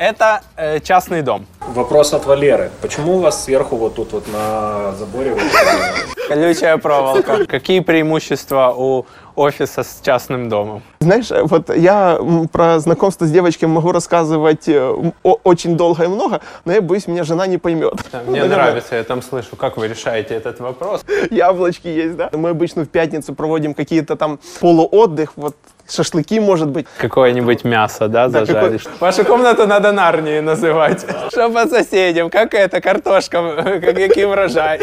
Это э, частный дом. Вопрос от Валеры. Почему у вас сверху вот тут вот на заборе вот Колючая проволока. Какие преимущества у офиса с частным домом? Знаешь, вот я про знакомство с девочками могу рассказывать э, очень долго и много, но я боюсь, меня жена не поймет. Мне Наверное, нравится, я там слышу, как вы решаете этот вопрос. Яблочки есть, да? Мы обычно в пятницу проводим какие-то там полуотдых, вот шашлыки, может быть. Какое-нибудь мясо, да, Да, зажаришь? Вашу комнату надо Нарнией называть. Что по соседям? Как это? Картошка, как який урожай.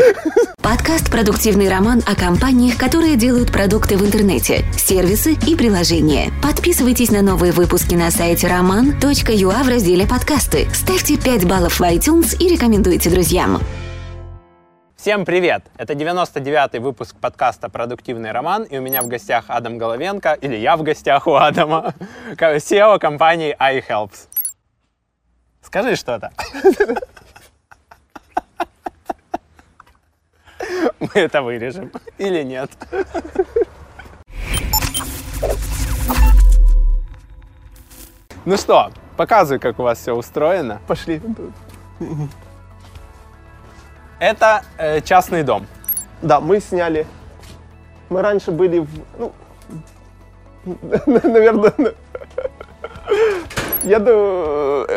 Подкаст «Продуктивный роман» о компаниях, которые делают продукты в интернете, сервисы и приложения. Подписывайтесь на новые выпуски на сайте roman.ua в разделе «Подкасты». Ставьте 5 баллов в iTunes и рекомендуйте друзьям. Всем привет! Это 99-й выпуск подкаста «Продуктивный роман», и у меня в гостях Адам Головенко, или я в гостях у Адама, SEO компании iHelps. Скажи что-то. Мы это вырежем. Или нет? Ну что, показывай, как у вас все устроено. Пошли. Это э, частный дом. Да, мы сняли. Мы раньше были в... Ну, наверное... Я думаю...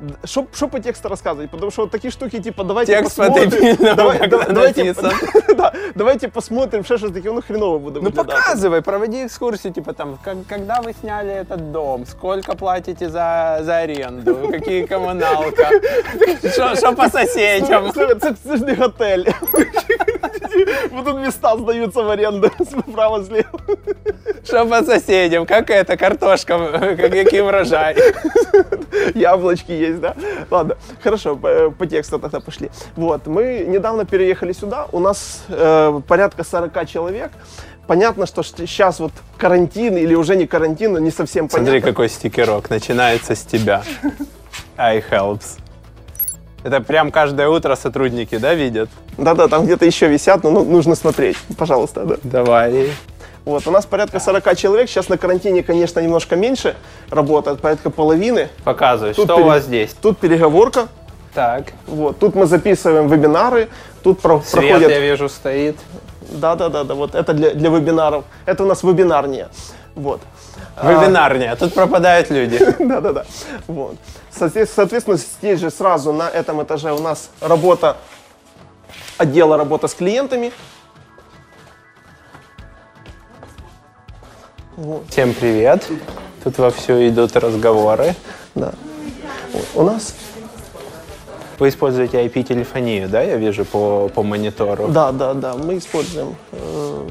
э, Что, по тексту рассказывать? Потому что вот такие штуки, типа, давайте Текст посмотрим. Давай- когда да- давайте, да, давайте посмотрим, что же таки, ну хреново буду Ну показывай, проводи экскурсию, типа там, как- когда вы сняли этот дом, сколько платите за, за аренду, какие коммуналка, что по соседям. Це, це, це ж не готель. Вот тут места сдаются в аренду справа слева. Что по соседям, как это, картошка, как який урожай. Яблочки есть, да? Ладно, хорошо, по, по тексту тогда пошли. Вот, мы недавно переехали сюда, у нас э, порядка 40 человек. Понятно, что сейчас вот карантин или уже не карантин, но не совсем понятно. Смотри, какой стикерок, начинается с тебя. iHelps. Это прям каждое утро сотрудники, да, видят? Да-да, там где-то еще висят, но ну, нужно смотреть, пожалуйста, да. Давай. Вот, у нас порядка 40 человек, сейчас на карантине, конечно, немножко меньше работает, порядка половины. Показывай, Тут что пере- у вас здесь. Тут переговорка, Так, вот, тут мы записываем вебинары, тут про- свет, проходят... я вижу, стоит. Да, да, вот это для, для вебинаров. Это у нас вебинарнее. Вот. Вебинарнее, тут пропадают люди. Да, да, да. Вот. Соответ- Соответственно, здесь же сразу на этом этаже у нас работа отдела работа с клиентами. Вот, Всем привет. Тут вовсю идут разговоры. да. Вот. У нас, Вы используете IP-телефонию, да, я вижу по, по монитору? да, да, да, мы используем э,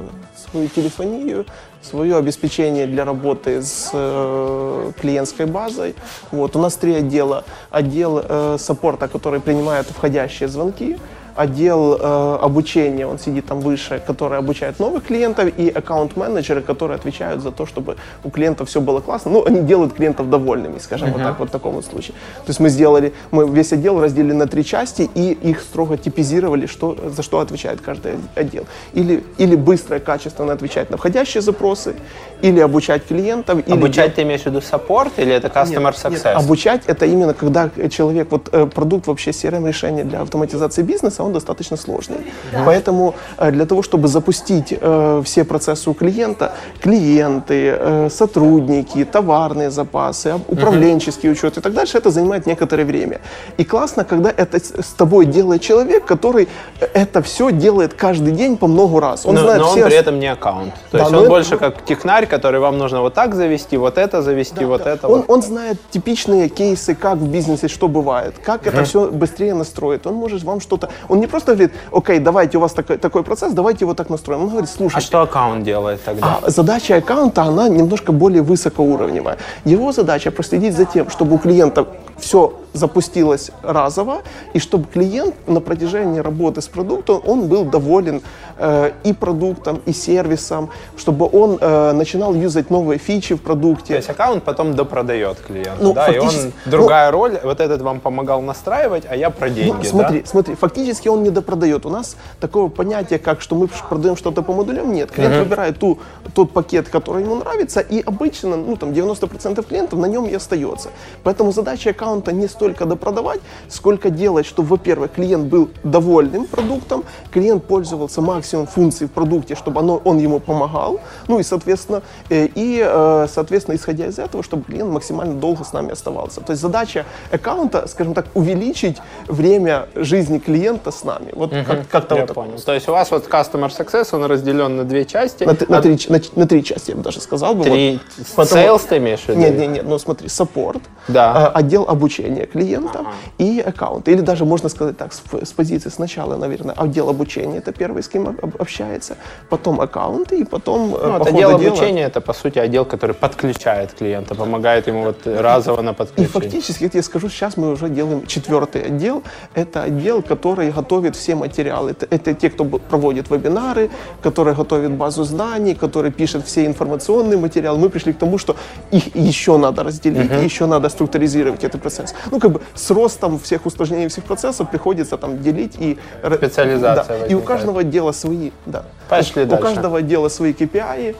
свою телефонию, свое обеспечение для работы с э, клиентской базой. Вот. У нас три отдела. Отдел э, саппорта, который принимает входящие звонки, отдел э, обучения, он сидит там выше, который обучает новых клиентов, и аккаунт-менеджеры, которые отвечают за то, чтобы у клиентов все было классно. Ну, они делают клиентов довольными, скажем вот так, вот в таком вот случае. То есть мы сделали, мы весь отдел разделили на три части, и их строго типизировали, что, за что отвечает каждый отдел. Или, или быстро и качественно отвечать на входящие запросы, или обучать клиентов. Или Обучать ты имеешь в виду саппорт или это customer нет, success? нет, обучать это именно когда человек, вот э, продукт вообще CRM решения для автоматизации бизнеса, он достаточно сложный. Поэтому э, для того, чтобы запустить э, все процессы у клиента, клиенты, э, сотрудники, товарные запасы, управленческий учет и так дальше, это занимает некоторое время. И классно, когда это с тобой делает человек, который это все делает каждый день по много раз. Он но, знает но он все при этом не аккаунт. То Да, есть он это- больше как технарь, который вам нужно вот так завести, вот это завести, вот это. Он, вот. он знает типичные кейсы, как в бизнесе что бывает, как это все быстрее настроить. Он может вам что-то... Он не просто говорит, окей, давайте, у вас такой, такой процесс, давайте его так настроим. Он говорит, А слушай, что аккаунт делает тогда? а задача аккаунта, она немножко более высокоуровневая. Его задача проследить за тем, чтобы у клиента все запустилось разово, и чтобы клиент на протяжении работы с продуктом, он был доволен э, и продуктом, и сервисом, чтобы он э, начинал юзать новые фичи в То продукте. есть аккаунт потом допродает клиенту, Ну, да, и он фактически- другая роль, вот этот вам помогал настраивать, а я про деньги, Ну, смотри, да? смотри, фактически он не допродает. У нас такого понятия, как что мы продаем что-то по модулям, нет. Клиент выбирает ту, тот пакет, который ему нравится, и обычно, ну там 90% клиентов на нем и остается. Поэтому задача аккаунта не столько допродавать, сколько делать, чтобы, во-первых, клиент был довольным продуктом, клиент пользовался максимум функций в продукте, чтобы оно, он ему помогал, ну и, соответственно, э, и, э, соответственно, исходя из этого, чтобы клиент максимально долго с нами оставался. То есть задача аккаунта, скажем так, увеличить время жизни клиента с нами. Вот как, как-то Я вот так. понял. То есть у вас вот Customer Success, он разделен на две части. На, на А три, на, на три части, я бы даже сказал бы. Три вот. Потому- sales ты имеешь в виду? Нет, нет, нет, ну смотри, саппорт, Да. э, отдел обучения клиента и аккаунт. Или даже можно сказать так, с, с позиции сначала, наверное, отдел обучения, это первый, с кем об- об- общается, потом аккаунты и потом э, Ну, по отдел дела- обучения это по сути отдел, который подключает клиента, помогает ему вот разово на И подключение. фактически, я тебе скажу, сейчас мы уже делаем четвертый отдел. Это отдел, который готовит все материалы. Это, это те, кто проводит вебинары, которые готовят базу знаний, которые пишет все информационные материалы. Мы пришли к тому, что их еще надо разделить, еще надо структуризировать этот процесс. Ну, как бы с ростом всех усложнений всех процессов приходится там делить и... Специализация Да. И у каждого отдела свои, да. Пошли у дальше. каждого отдела свои KPI.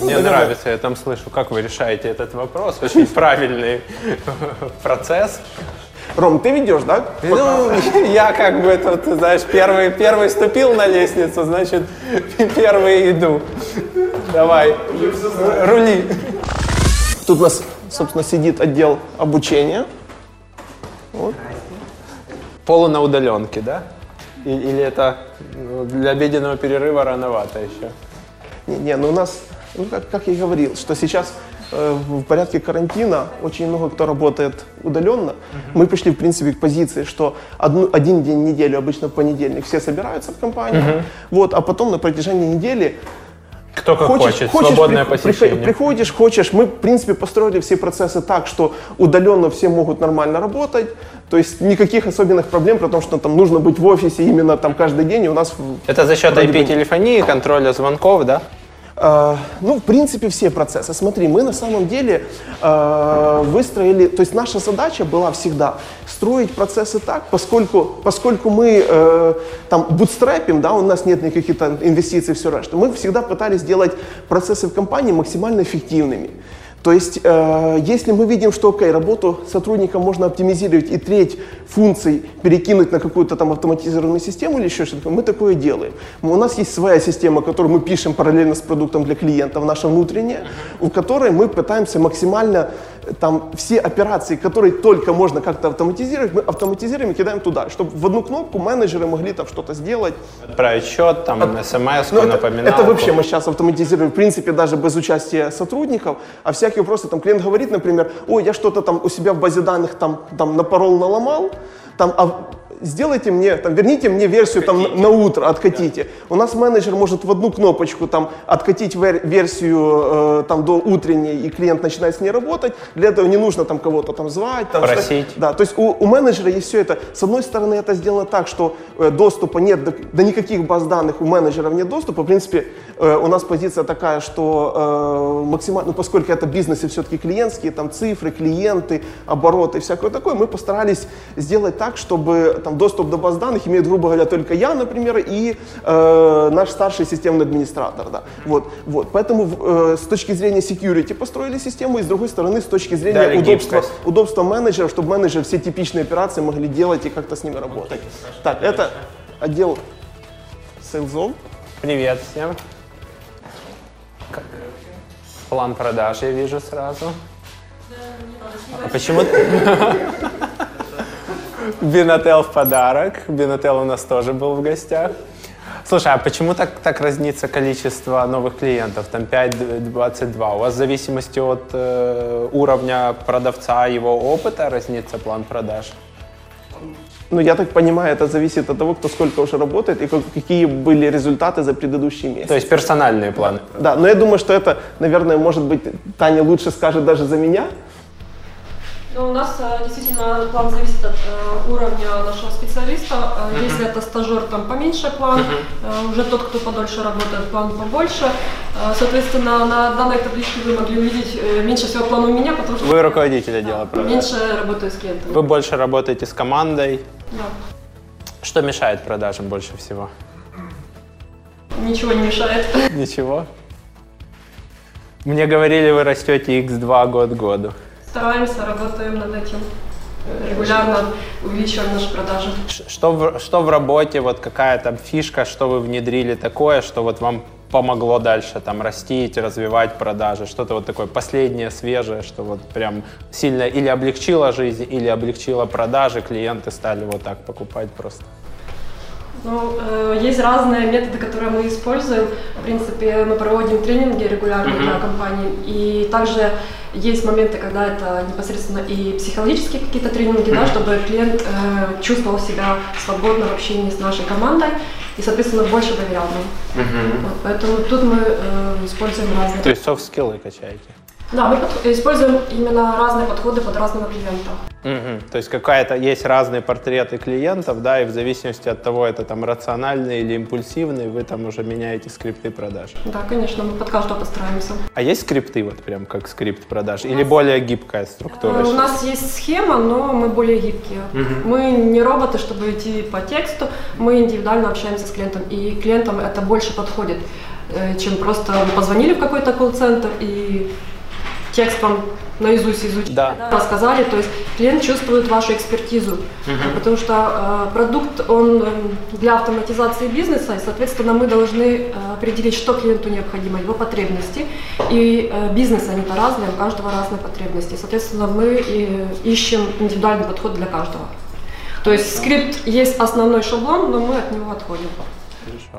Мне наверное- нравится, я там слышу, как вы решаете этот вопрос. Очень правильный процесс. Ром, ты ведешь, да? Ну, я как бы тут, ты знаешь, первый, первый ступил на лестницу, значит, первый иду. Давай, рули. Тут у нас, собственно, сидит отдел обучения. Полу на удаленке, да? Или это ну, для обеденного перерыва рановато еще? Не, не, ну у нас, ну как, как я и говорил, что сейчас э, в порядке карантина очень много кто работает удаленно. Мы пришли, в принципе, к позиции, что одну, один день в неделю, обычно в понедельник, все собираются в компанию, вот, а потом на протяжении недели Кто как хочет, свободное прих- прих- посещение. приходишь, хочешь. Мы, в принципе, построили все процессы так, что удаленно все могут нормально работать. То есть никаких особенных проблем, потому что там нужно быть в офисе именно там каждый день. И у нас Это за счет IP-телефонии, контроля звонков, да? Э, ну, в принципе, все процессы. Смотри, мы на самом деле э, выстроили, то есть наша задача была всегда строить процессы так, поскольку, поскольку мы э, там бутстрапим, да, у нас нет никаких инвестиций, все решта, мы всегда пытались сделать процессы в компании максимально эффективными. То есть, э, если мы видим, что, окей, работу сотрудника можно оптимизировать и треть функций перекинуть на какую-то там автоматизированную систему или еще что-то, мы такое делаем. У нас есть своя система, которую мы пишем параллельно с продуктом для клиентов, наша внутренняя, в которой мы пытаемся максимально там все операции, которые только можно как-то автоматизировать, мы автоматизируем и кидаем туда, чтобы в одну кнопку менеджеры могли там что-то сделать, Отправить счет, там, смс, ну, это, напоминалку. это вообще мы сейчас автоматизируем, в принципе, даже без участия сотрудников, а всякие вопросы, там, клиент говорит, например, ой, я что-то там у себя в базе данных там, там напорол, наломал, там, а сделайте мне, там, верните мне версию там, на, утро, откатите. У нас менеджер может в одну кнопочку там, откатить вер- версию э, там, до утренней, и клиент начинает с ней работать. Для этого не нужно там кого-то там звать. Там, что- Просить. да, то есть у, у менеджера есть все это. С одной стороны, это сделано так, что э, доступа нет до, до никаких баз данных, у менеджеров нет доступа. В принципе, э, у нас позиция такая, что э, максимально, ну, поскольку это бизнесы все-таки клиентские, там цифры, клиенты, обороты и всякое такое, мы постарались сделать так, чтобы там, доступ до баз данных имеет, грубо говоря, только я, например, и э, наш старший системный администратор. Да. Вот, вот. Поэтому э, с точки зрения security построили систему, и с другой стороны, с точки зрения Дали удобства, гибкость. удобство менеджеров, чтобы менеджеры все типичные операции могли делать и как-то с ними работать. Так, это отдел сейлзов. Привет всем. Как? План продаж я вижу сразу. А почему... Бинотел в подарок. Бинотел у нас тоже был в гостях. Слушай, а почему так, так разнится количество новых клиентов? Там 5-22. У вас в зависимости от э, уровня продавца, его опыта разнится план продаж? Ну, я так понимаю, это зависит от того, кто сколько уже работает и как- какие были результаты за предыдущий месяц. То есть персональные планы. Да, но я думаю, что это, наверное, может быть, Таня лучше скажет даже за меня. Ну, у нас э, действительно план зависит от э, уровня нашего специалиста. Э, Если это стажер, там поменьше план. Уже тот, кто подольше работает, план побольше. Соответственно, на данной табличке вы могли увидеть меньше всего план у меня, потому что Вы руководитель отдела продаж. меньше работаю с клиентами. Вы больше работаете с командой. Да. Что мешает продажам больше всего? Ничего не мешает. Ничего. Мне говорили, вы растете x2 год к году. Стараемся, работаем над этим. Регулярно увеличиваем наши продажи. Что в, что в работе, вот какая там фишка, что вы внедрили такое, что вот вам помогло дальше там растить, развивать продажи, что-то вот такое последнее, свежее, что вот прям сильно или облегчило жизнь, или облегчило продажи, клиенты стали вот так покупать просто. Ну, э, есть разные методы, которые мы используем. В принципе, мы проводим тренинги регулярно для компаний. И также есть моменты, когда это непосредственно и психологические какие-то тренинги, да, чтобы клиент э, чувствовал себя свободно в общении с нашей командой и, соответственно, больше доверял нам. Вот, поэтому тут мы э, используем разные. То есть софт-скиллы качаете. Да, мы используем именно разные подходы под разного клиента. Мгм. То есть какая-то есть разные портреты клиентов, да, и в зависимости от того, это там рациональный или импульсивный, вы там уже меняете скрипты продаж. Да, конечно, мы под каждого подстраиваемся. А есть скрипты, вот прям как скрипт продаж? Или более гибкая структура? Э, У нас есть схема, но мы более гибкие. Мы не роботы, чтобы идти по тексту, мы индивидуально общаемся с клиентом, и клиентам это больше подходит, э, чем просто позвонили в какой-то колл-центр и текст вам наизусть изучили, Да. рассказали, то есть клиент чувствует вашу экспертизу, потому что э, продукт, он э, для автоматизации бизнеса, и, соответственно, мы должны э, определить, что клиенту необходимо, его потребности, и э, бизнес, они-то разные, у каждого разные потребности, соответственно, мы и ищем индивидуальный подход для каждого. То есть скрипт есть основной шаблон, но мы от него отходим.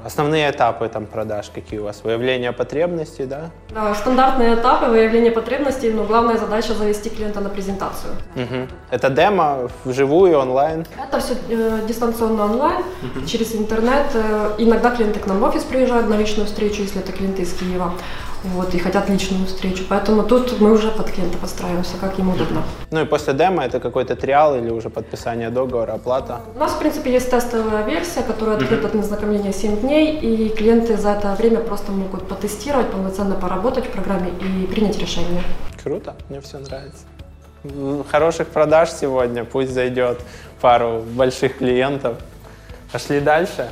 Основные этапы там продаж какие у вас? Выявление потребностей, да? Да, стандартные этапы выявления потребностей, но главная задача завести клиента на презентацию. Мгм. Это демо вживую, онлайн? Это все дистанционно онлайн, через интернет. Э, иногда клиенты к нам в офис приезжают на личную встречу, если это клиенты из Киева, вот, и хотят личную встречу. Поэтому тут мы уже под клиента подстраиваемся, как им удобно. Ну и после демо это какой-то триал или уже подписание договора, оплата? У нас, в принципе, есть тестовая версия, которая открыта для знакомления 7 дней, и клиенты за это время просто могут потестировать, полноценно поработать в программе и принять решение. Круто, мне все нравится. Хороших продаж сегодня, пусть зайдет пару больших клиентов. Пошли дальше.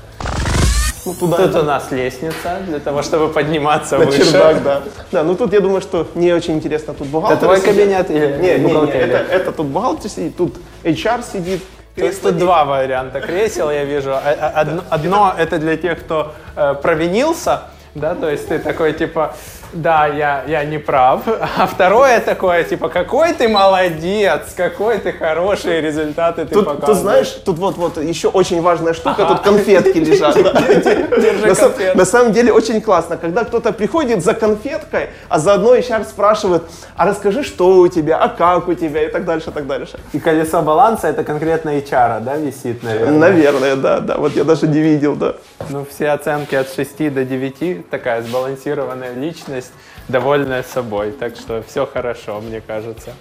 Ну, туда Тут у нас лестница для того, чтобы подниматься на выше. чердак, да. Да, ну тут я думаю, что не очень интересно. Тут бухгалтер Это твой сидит. кабинет или Не, не, не, это, это тут бухгалтер сидит, тут HR сидит. То есть тут два варианта кресел, я вижу. А- а- Одно, одно это для тех, кто э, провинился, да, то есть ты такой типа, да, я, я не прав. А второе такое, типа, какой ты молодец, какой ты хорошие результаты ты Тут, показываешь. тут знаешь, тут вот, вот еще очень важная штука, тут конфетки лежат. На самом деле очень классно, когда кто-то приходит за конфеткой, а заодно HR спрашивает, а расскажи, что у тебя, а как у тебя и так дальше, так дальше. И колесо баланса это конкретно HR, да, висит, наверное? Наверное, да, да, вот я даже не видел, да. Ну, все оценки от 6 до 9, такая сбалансированная личность, довольная собой. Так что все хорошо, мне кажется.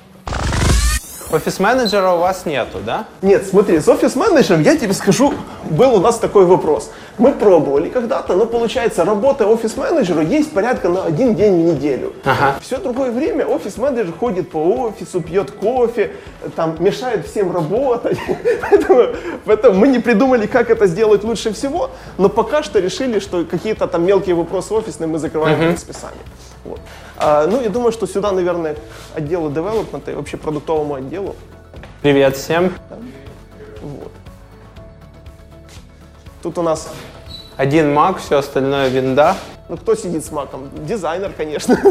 Офис-менеджера у вас нету, да? Нет, смотри, с офис-менеджером я тебе скажу, был у нас такой вопрос. Мы пробовали когда-то, но получается, работа офис-менеджера есть порядка на один день в неделю. Ага. Все другое время офис-менеджер ходит по офису, пьет кофе, там мешает всем работать. Поэтому, поэтому мы не придумали, как это сделать лучше всего, но пока что решили, что какие-то там мелкие вопросы офисные мы закрываем в принципе сами. Вот. А, ну, я думаю, что сюда, наверное, отделу девелопмента и вообще продуктовому отделу Привет всем. вот. Тут у нас, Один Mac, все остальное винда. ну кто сидит с маком? Дизайнер, конечно.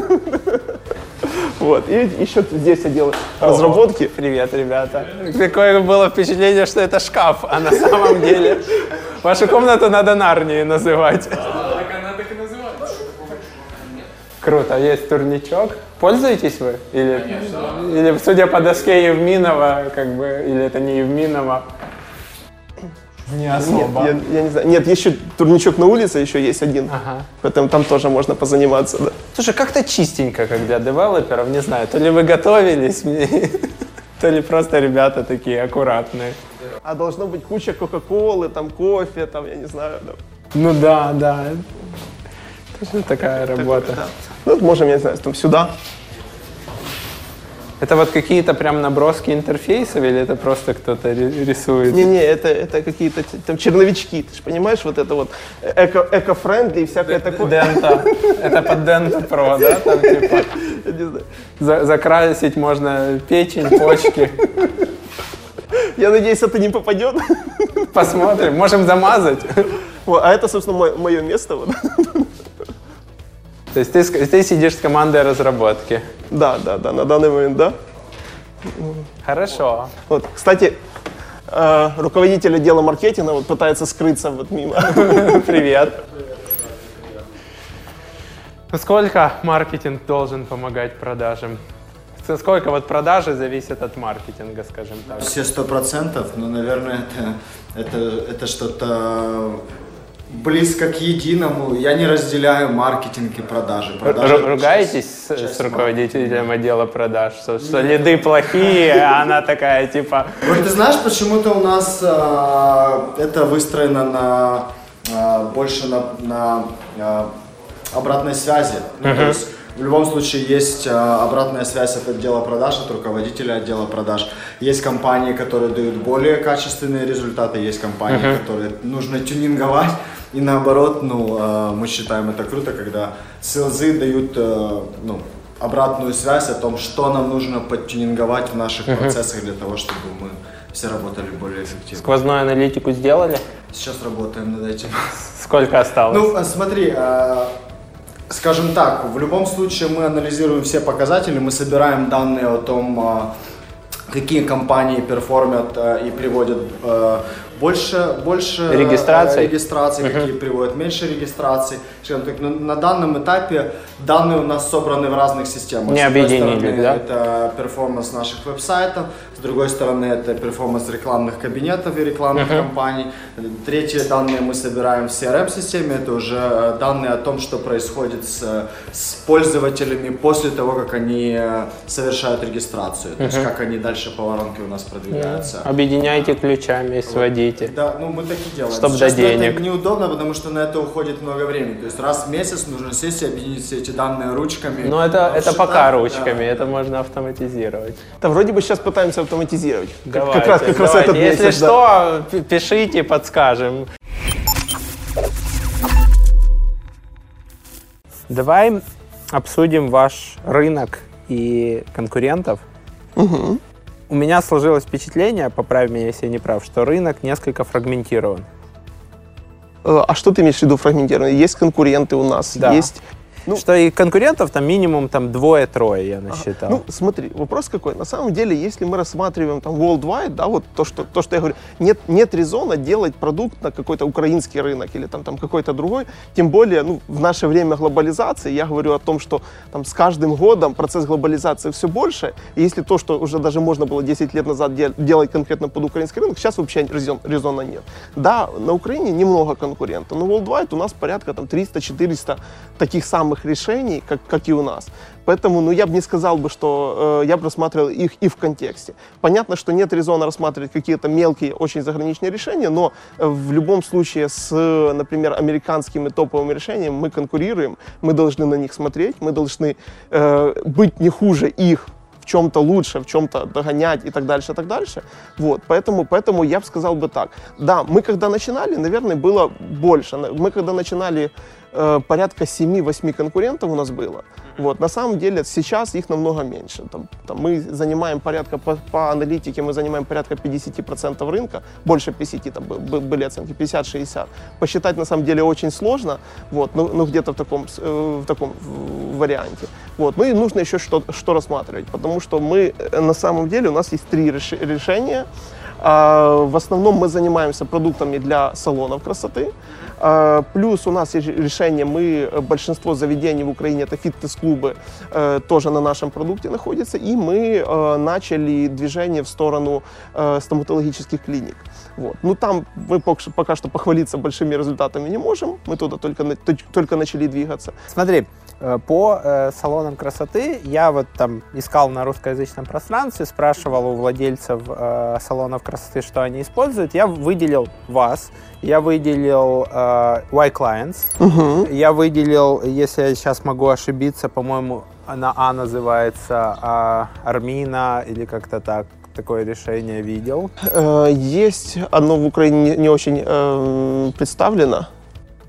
Вот, и еще здесь отдел разработки. Привет, ребята. Такое было впечатление, что это шкаф, а на самом деле вашу комнату надо Нарнией называть. Круто, есть турничок. Пользуетесь вы? Или, или судя по доске Евминова, как бы, или это не Евминова? Не Нет, особо. я, я не знаю. Нет, еще турничок на улице еще есть один. Ага. Поэтому там тоже можно позаниматься, да. Слушай, как-то чистенько, как для девелоперов, не знаю, то ли вы готовились, мне- То ли просто ребята такие аккуратные. А должно быть куча Кока-Колы, там кофе, там, я не знаю. да. Ну да, да. Это же такая работа. Да. Ну, вот можем, я не знаю, там сюда. Это вот какие-то прям наброски интерфейсов или это просто кто-то ри- рисует? Не-не, это, это какие-то там черновички, ты же понимаешь, вот это вот эко, эко-френдли и всякое такое. Дента. Это под Дента Про, да? Там типа за- закрасить можно печень, почки. Я надеюсь, это не попадет. Посмотрим. Можем замазать. А это, собственно, мое место. Вот. То есть ты, ты сидишь с командой разработки. Да, да, да, на данный момент, да. Хорошо. Вот, кстати, э, руководитель отдела маркетинга вот пытается скрыться вот мимо. Привет. Сколько маркетинг должен помогать продажам? Сколько вот продажи зависят от маркетинга, скажем так? Все сто процентов, но, наверное, это, это, это что-то близко к единому. Я не разделяю маркетинг и продажи. продажи Ру- Ругаетесь с, с руководителем отдела продаж, что, что лиды плохие, а она такая типа... Вот ты знаешь, почему-то у нас а, это выстроено на а, больше на, на, а, обратной связи. Ну, то есть в любом случае есть а, обратная связь от отдела продаж, от руководителя отдела продаж. Есть компании, которые дают более качественные результаты, есть компании, которые нужно тюнинговать. И наоборот, ну, а, мы считаем это круто, когда селзы дают а, ну, обратную связь о том, что нам нужно подтюнинговать в наших процессах для того, чтобы мы все работали более эффективно. Сквозную аналитику сделали? Сейчас работаем над этим. Сколько осталось? Ну, а, смотри, а, скажем так, в любом случае мы анализируем все показатели, мы собираем данные о том, какие компании перформят и приводят больше, больше э, Регистраций? регистраций, какие приводят меньше регистраций. Скажем так, на, на данном этапе данные у нас собраны в разных системах. С одной стороны, да? Это performance наших веб-сайтов, с другой стороны это performance рекламных кабинетов и рекламных кампаний. Третьи данные мы собираем в CRM-системе, это уже э, данные о том, что происходит с, с пользователями после того, как они э, совершают регистрацию, то есть как они дальше по воронке у нас продвигаются. Объединяете ключами и сводите. Да, ну мы так и делаем. Чтоб Сейчас до денег. это неудобно, потому что на это уходит много времени. То есть раз в месяц нужно сесть и объединить все эти данные ручками. Но это, это Обсчитать, пока да. ручками, это можно автоматизировать. Да, вроде бы сейчас пытаемся автоматизировать. Как- Давайте, как раз, как раз этот Если месяц, да. что, пишите, подскажем. Давай обсудим ваш рынок и конкурентов. У меня сложилось впечатление, поправь меня, если я не прав, что рынок несколько фрагментирован. Э, А что ты имеешь в виду фрагментированно? Есть конкуренты у нас, Да. есть... Ну- что и конкурентов там минимум там двое-трое, я насчитал. Ну, смотри, вопрос какой. На самом деле, если мы рассматриваем там worldwide, да, вот то, что, то, что я говорю, нет, нет резона делать продукт на какой-то украинский рынок или там, там какой-то другой. Тем более, ну, в наше время глобализации, я говорю о том, что там с каждым годом процесс глобализации все больше. И если то, что уже даже можно было 10 лет назад де- делать конкретно под украинский рынок, сейчас вообще резон, резона нет. Да, на Украине немного конкурентов, но worldwide у нас порядка там 300-400 таких самых решений, как, как и у нас. Поэтому, ну, я бы не сказал бы, что э, я бы рассматривал их и в контексте. Понятно, что нет резона рассматривать какие-то мелкие, очень заграничные решения, но э, в любом случае с, например, американскими топовыми решениями мы конкурируем, мы должны на них смотреть, мы должны э, быть не хуже их в чем-то лучше, в чем-то догонять и так дальше, и так дальше. Вот, поэтому, поэтому я бы сказал бы так. Да, мы когда начинали, наверное, было больше. Мы когда начинали, э, порядка 7-8 конкурентов у нас было. Вот, на самом деле сейчас их намного меньше. Там, там мы занимаем порядка, по, по аналитике мы занимаем порядка 50% рынка, больше 50 там бы- бы- были оценки, 50-60. Посчитать на самом деле очень сложно, вот, ну, ну где-то в таком, э, в таком варианте. Вот. Ну и нужно еще что, что рассматривать, потому что мы э, на самом деле, у нас есть три решения. А, В основном мы занимаемся продуктами для салонов красоты. А, Плюс у нас есть решение, мы, э, большинство заведений в Украине, это фитнес-клубы, э, тоже на нашем продукте находятся. И мы э, начали движение в сторону стоматологических клиник. Вот. Ну там мы пок- пока что похвалиться большими результатами не можем. Мы туда только, только начали двигаться. Смотри, По э, салонам красоты я вот там искал на русскоязычном пространстве, спрашивал у владельцев э, салонов красоты, что они используют. Я выделил вас, я выделил э, Y Clients, я выделил, если я сейчас могу ошибиться, по-моему, она А называется, а Армина или как-то так. Такое решение видел. Э, Есть одно в Украине не- не очень э, представлено.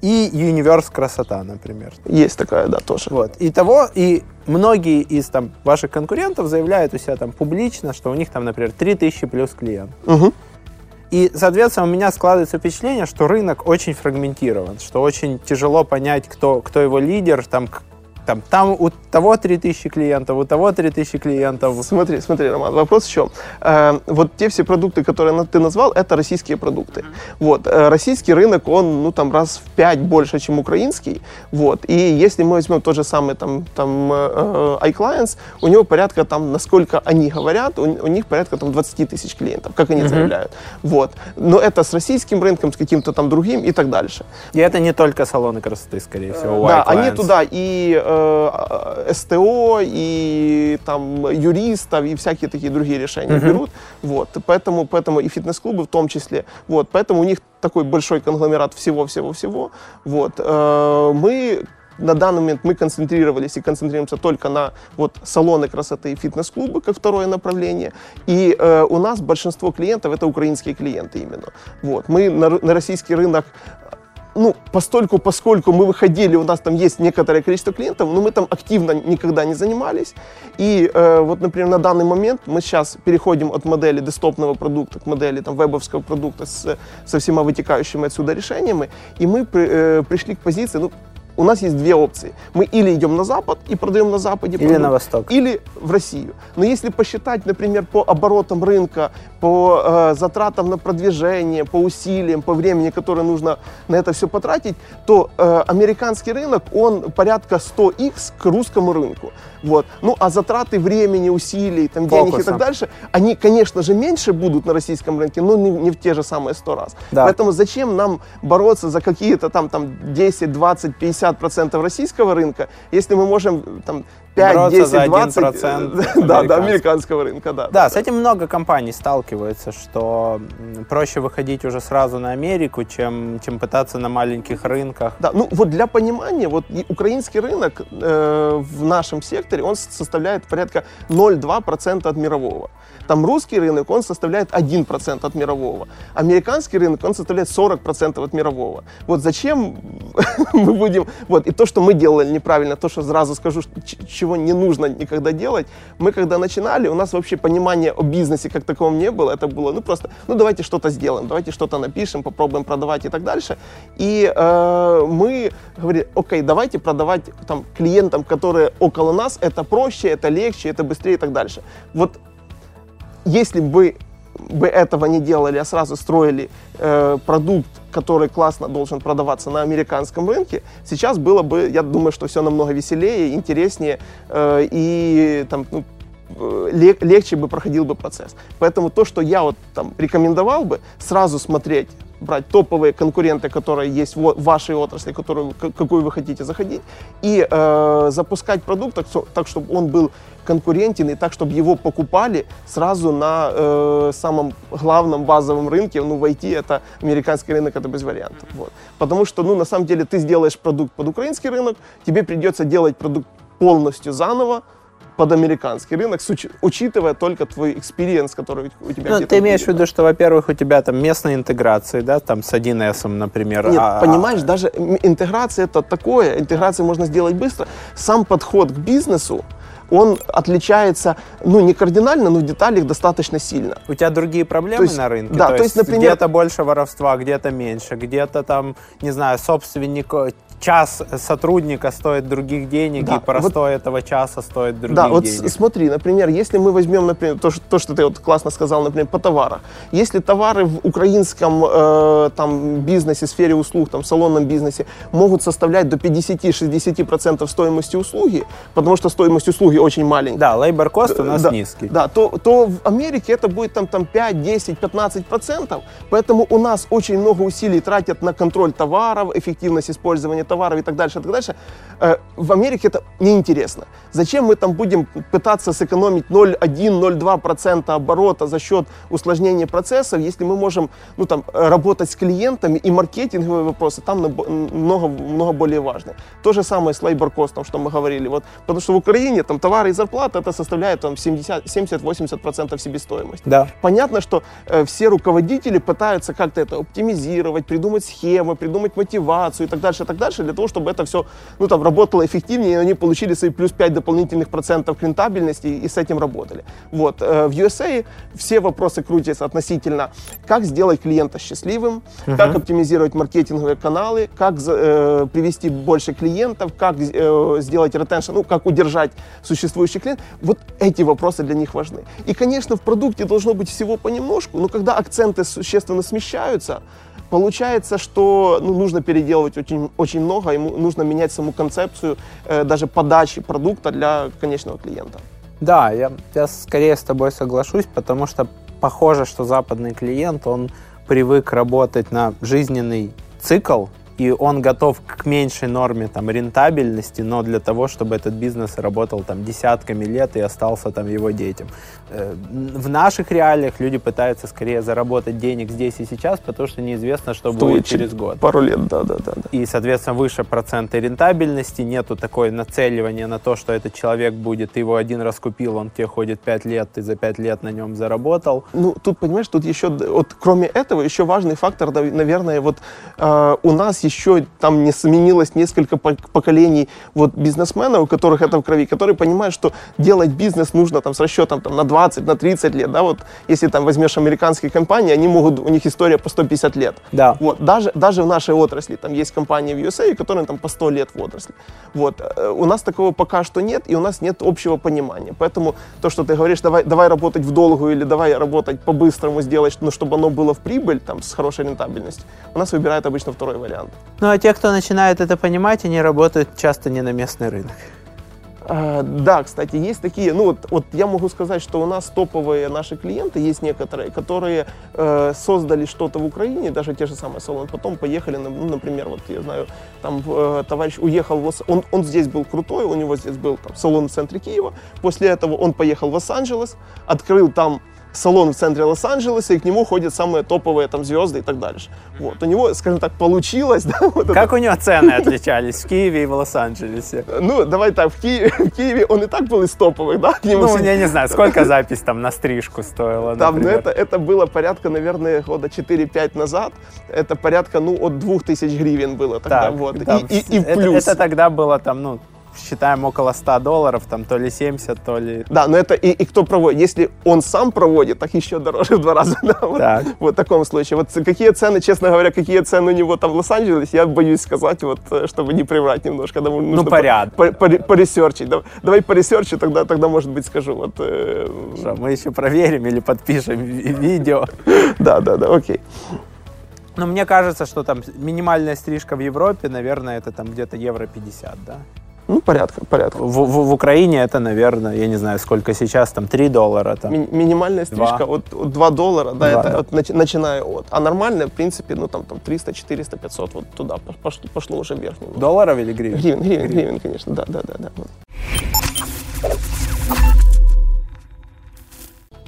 И Universe красота, например. Есть такая, да, тоже. Вот. И того, и многие из там ваших конкурентов заявляют у себя там публично, что у них там, например, 3000 плюс клиент. Мгм. И, соответственно, у меня складывается впечатление, что рынок очень фрагментирован, что очень тяжело понять, кто, кто его лидер, там, там, там у того 3000 клиентов, у того 3000 клиентов. Смотри, смотри, Роман, вопрос в чем? Э, вот те все продукты, которые ты назвал, это российские продукты. Вот, э, российский рынок, он, ну, там, раз в пять больше, чем украинский. Вот, и если мы возьмем тот же самый, там, там, э, э, iClients, у него порядка, там, насколько они говорят, у, у них порядка, там, 20 тысяч клиентов, как они заявляют. Вот, но это с российским рынком, с каким-то там другим и так дальше. И это не только салоны красоты, скорее всего, Да, Y они туда и э, СТО, и там юристов, и всякие такие другие решения берут. Вот, поэтому, поэтому и фитнес-клубы в том числе. Вот, поэтому у них такой большой конгломерат всего-всего-всего. Вот, э, мы на данный момент мы концентрировались и концентрируемся только на вот салоны красоты и фитнес-клубы как второе направление. И э, у нас большинство клиентов это украинские клиенты именно. Вот. Мы на, на российский рынок ну, постольку, поскольку мы выходили, у нас там есть некоторое количество клиентов, но мы там активно никогда не занимались. И э, вот, например, на данный момент мы сейчас переходим от модели десктопного продукта к модели там, вебовского продукта с, со всеми вытекающими отсюда решениями. И мы при- э, пришли к позиции, ну, у нас есть две опции. Мы или идем на Запад и продаем на Западе Или продукт, на Восток. или в Россию. Но если посчитать, например, по оборотам рынка, по э, затратам на продвижение, по усилиям, по времени, которое нужно на это все потратить, то э, американский рынок, он порядка 100x к русскому рынку. Вот. Ну, а затраты времени, усилий, там, денег и так дальше, они, конечно же, меньше будут на российском рынке, но не, не в те же самые 100 раз. Да. Поэтому зачем нам бороться за какие-то там, там 10, 20, 50 процентов российского рынка, если мы можем там 5, Бороться 10, за 20 1% э, да, да, американского. рынка, да. Да, с этим много компаний сталкиваются, что проще выходить уже сразу на Америку, чем, чем пытаться на маленьких рынках. Да, ну вот для понимания, вот украинский рынок э, в нашем секторе, он составляет порядка 0,2% от мирового. Там русский рынок, он составляет 1% от мирового. Американский рынок, он составляет 40% от мирового. Вот зачем мы будем... Вот, и то, что мы делали неправильно, то, что сразу скажу, что ч- чего не нужно никогда делать, мы когда начинали, у нас вообще понимания о бизнесе как таковом не было. Это было, ну просто, ну давайте что-то сделаем, давайте что-то напишем, попробуем продавать и так дальше. И э, мы говорили, окей, давайте продавать там клиентам, которые около нас, это проще, это легче, это быстрее и так дальше. Вот если бы бы этого не делали, а сразу строили э, продукт, который классно должен продаваться на американском рынке, сейчас было бы, я думаю, что все намного веселее, интереснее э, и там, ну, э, лег- легче бы проходил бы процесс. Поэтому то, что я вот там рекомендовал бы, сразу смотреть брать топовые конкуренты, которые есть в вашей отрасли, которую, какую вы хотите заходить, и э, запускать продукт так, так, чтобы он был конкурентен, и так, чтобы его покупали сразу на э, самом главном базовом рынке. Ну, в айти это американский рынок, это без вариантов. Вот. Потому что, ну, на самом деле, ты сделаешь продукт под украинский рынок, тебе придется делать продукт полностью заново, под американский рынок, учитывая только твой experience, который у тебя Ну, ты имеешь в виду, что, во-первых, у тебя там местные интеграции, да, там с 1С, например. Нет, а- понимаешь, даже м- интеграция это такое, интеграцию можно сделать быстро. Сам подход к бизнесу, он отличается, ну, не кардинально, но в деталях достаточно сильно. У тебя другие проблемы То есть, на рынке? да, то есть, например- где-то больше воровства, где-то меньше, где-то там, не знаю, собственник, э, час сотрудника стоит других денег, Да, и простой этого часа стоит других Да, вот с- денег. смотри, например, если мы возьмем, например, то, что, то, что ты вот классно сказал, например, по товарам. Если товары в украинском э, там, бизнесе, сфере услуг, там, салонном бизнесе могут составлять до 50-60% стоимости услуги, потому что стоимость услуги очень маленькая. Да, labor cost у нас да, низкий. Да, то, то в Америке это будет там, там 5, 10, 15 процентов. Поэтому у нас очень много усилий тратят на контроль товаров, эффективность использования товаров и так дальше, и так дальше. Э, в Америке это неинтересно. Зачем мы там будем пытаться сэкономить 0,1-0,2% оборота за счет усложнения процессов, если мы можем ну, там, работать с клиентами и маркетинговые вопросы там много, много более важны. То же самое с cost, что мы говорили. Вот, потому что в Украине там, товары и зарплаты это составляет там, 70-80% себестоимости. Да. Понятно, что э, все руководители пытаются как-то это оптимизировать, придумать схемы, придумать мотивацию и так дальше, и так дальше, для того, чтобы это все ну, там, работало эффективнее, и они получили свои плюс 5 дополнительных процентов рентабельности и с этим работали. Вот. Э, в USA все вопросы крутятся относительно, как сделать клиента счастливым, uh-huh. как оптимизировать маркетинговые каналы, как э, привести больше клиентов, как э, сделать ретеншн, ну, как удержать существующий клиент. Вот эти вопросы для них важны. И, конечно, в продукте должно быть всего понемножку, но когда акценты существенно смещаются, Получается, что ну, нужно переделывать очень, очень много, ему нужно менять саму концепцию э, даже подачи продукта для конечного клиента. Да, я, я скорее с тобой соглашусь, потому что похоже, что западный клиент, он привык работать на жизненный цикл, и он готов к меньшей норме там, рентабельности, но для того, чтобы этот бизнес работал там десятками лет и остался там его детям. Э, в наших реалиях люди пытаются скорее заработать денег здесь и сейчас, потому что неизвестно, что, что будет через год. Пару лет, да, да, да, да. И, соответственно, выше проценты рентабельности, нету такой нацеливания на то, что этот человек будет, ты его один раз купил, он тебе ходит пять лет, ты за пять лет на нем заработал. Ну, тут, понимаешь, тут еще, вот кроме этого, еще важный фактор, наверное, вот э, у нас еще там не сменилось несколько поколений вот бизнесменов, у которых это в крови, которые понимают, что делать бизнес нужно там с расчетом там, на 20, на 30 лет, да, вот если там возьмешь американские компании, они могут, у них история по 150 лет. Да. Вот, даже, даже в нашей отрасли, там есть компании в USA, которые там по 100 лет в отрасли. Вот, э, у нас такого пока что нет, и у нас нет общего понимания. Поэтому то, что ты говоришь, давай, давай работать в долгую или давай работать по-быстрому сделать, ну, чтобы оно было в прибыль, там, с хорошей рентабельностью, у нас выбирает обычно второй вариант. Ну, а те, кто начинает это понимать, они работают часто не на местный рынок. А, да, кстати, есть такие, ну вот, вот я могу сказать, что у нас топовые наши клиенты, есть некоторые, которые э, создали что-то в Украине, даже те же самые салоны, потом поехали, ну, например, вот я знаю, там э, товарищ уехал, в он, он здесь был крутой, у него здесь был там, салон в центре Киева, после этого он поехал в Лос-Анджелес, открыл там салон в центре Лос-Анджелеса, и к нему ходят самые топовые там звезды и так дальше. Вот. У него, скажем так, получилось. Да, вот как это. у него цены отличались в Киеве и в Лос-Анджелесе? Ну, давай так, в Киеве, в Киеве он и так был из топовых, да? К нему ну, я не знаю, сколько запись там на стрижку стоила, Там, ну, это, это было порядка, наверное, года 4-5 назад. Это порядка, ну, от 2000 гривен было тогда. Так, вот. Там, и, и, и плюс. Это, это тогда было там, ну, считаем около 100 долларов, там то ли 70, то ли... Да, но это и, и кто проводит. Если он сам проводит, так еще дороже в два раза. Да, вот, так. вот в таком случае. Вот какие цены, честно говоря, какие цены у него там в Лос-Анджелесе, я боюсь сказать, вот, э, чтобы не приврать немножко. Да, ну, порядок. По, по, поресерчить. Давай, давай поресерчу, тогда, тогда, может быть, скажу. Вот, э... Что, мы еще проверим или подпишем видео. Да, да, да, окей. Но мне кажется, что там минимальная стрижка в Европе, наверное, это там где-то евро 50, да? Ну, порядка, порядка. В, в, в Украине это, наверное, я не знаю, сколько сейчас, там 3 доллара. Там. Ми- минимальная стрижка 2. от, от 2 доллара, да, 2, это да. От, нач, начиная от. А нормальная, в принципе, ну там, там 300, 400, 500, вот туда пошло, пошло уже вверх. Немного. Долларов или гривен? Гривен, гривен, гривен, конечно, да, да, да. да.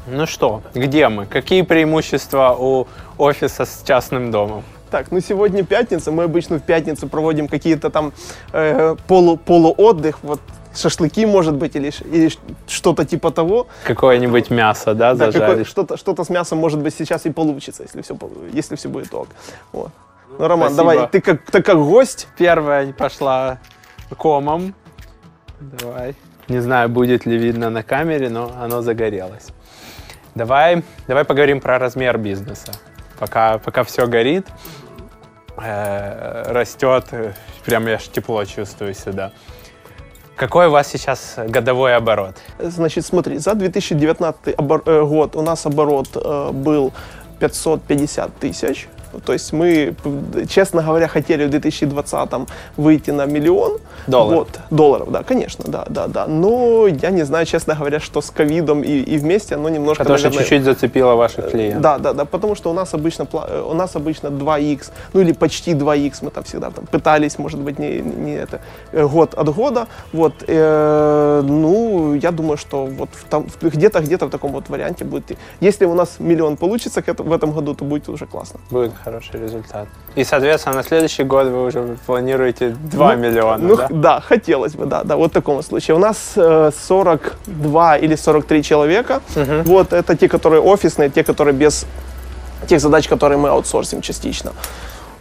Ну что, где мы? Какие преимущества у офиса с частным домом? Так, ну сегодня пятница, мы обычно в пятницу проводим какие-то там э, полу, полуотдых, вот шашлыки, может быть, или, или что-то типа того. Какое-нибудь мясо, да, да зажарить? Что-то, что-то с мясом, может быть, сейчас и получится, если все, если все будет ок. Вот. Ну, Роман, Спасибо. давай, ты как, ты как гость. Первая пошла комом. Давай. Не знаю, будет ли видно на камере, но оно загорелось. Давай, давай поговорим про размер бизнеса. Пока, пока все горит, э, растет, прям я аж тепло чувствую сюда. Какой у вас сейчас годовой оборот? Значит, смотри, за 2019 обор- э, год у нас оборот э, был 550 тысяч. То есть мы, честно говоря, хотели в 2020 выйти на миллион. Долларов. Вот, долларов, да, конечно, да, да, да. Но я не знаю, честно говоря, что с ковидом и, и вместе оно немножко... Потому что наверное, чуть-чуть зацепило ваших клиентов. да, да, да, потому что у нас обычно э, у нас обычно 2x, ну или почти 2x, мы там всегда там пытались, может быть, не, не это э, год от года, вот, э, ну я думаю, что вот в там- в- где-то где-то в таком вот варианте будет. Если у нас миллион получится в этом году, то будет уже классно. Будет хороший результат. И, соответственно, на следующий год вы уже планируете 2 Ну, миллиона, Ну да? да, хотелось бы, да, да, вот в таком случае. У нас э, 42 или 43 человека, вот это те, которые офисные, те, которые без тех задач, которые мы аутсорсим частично.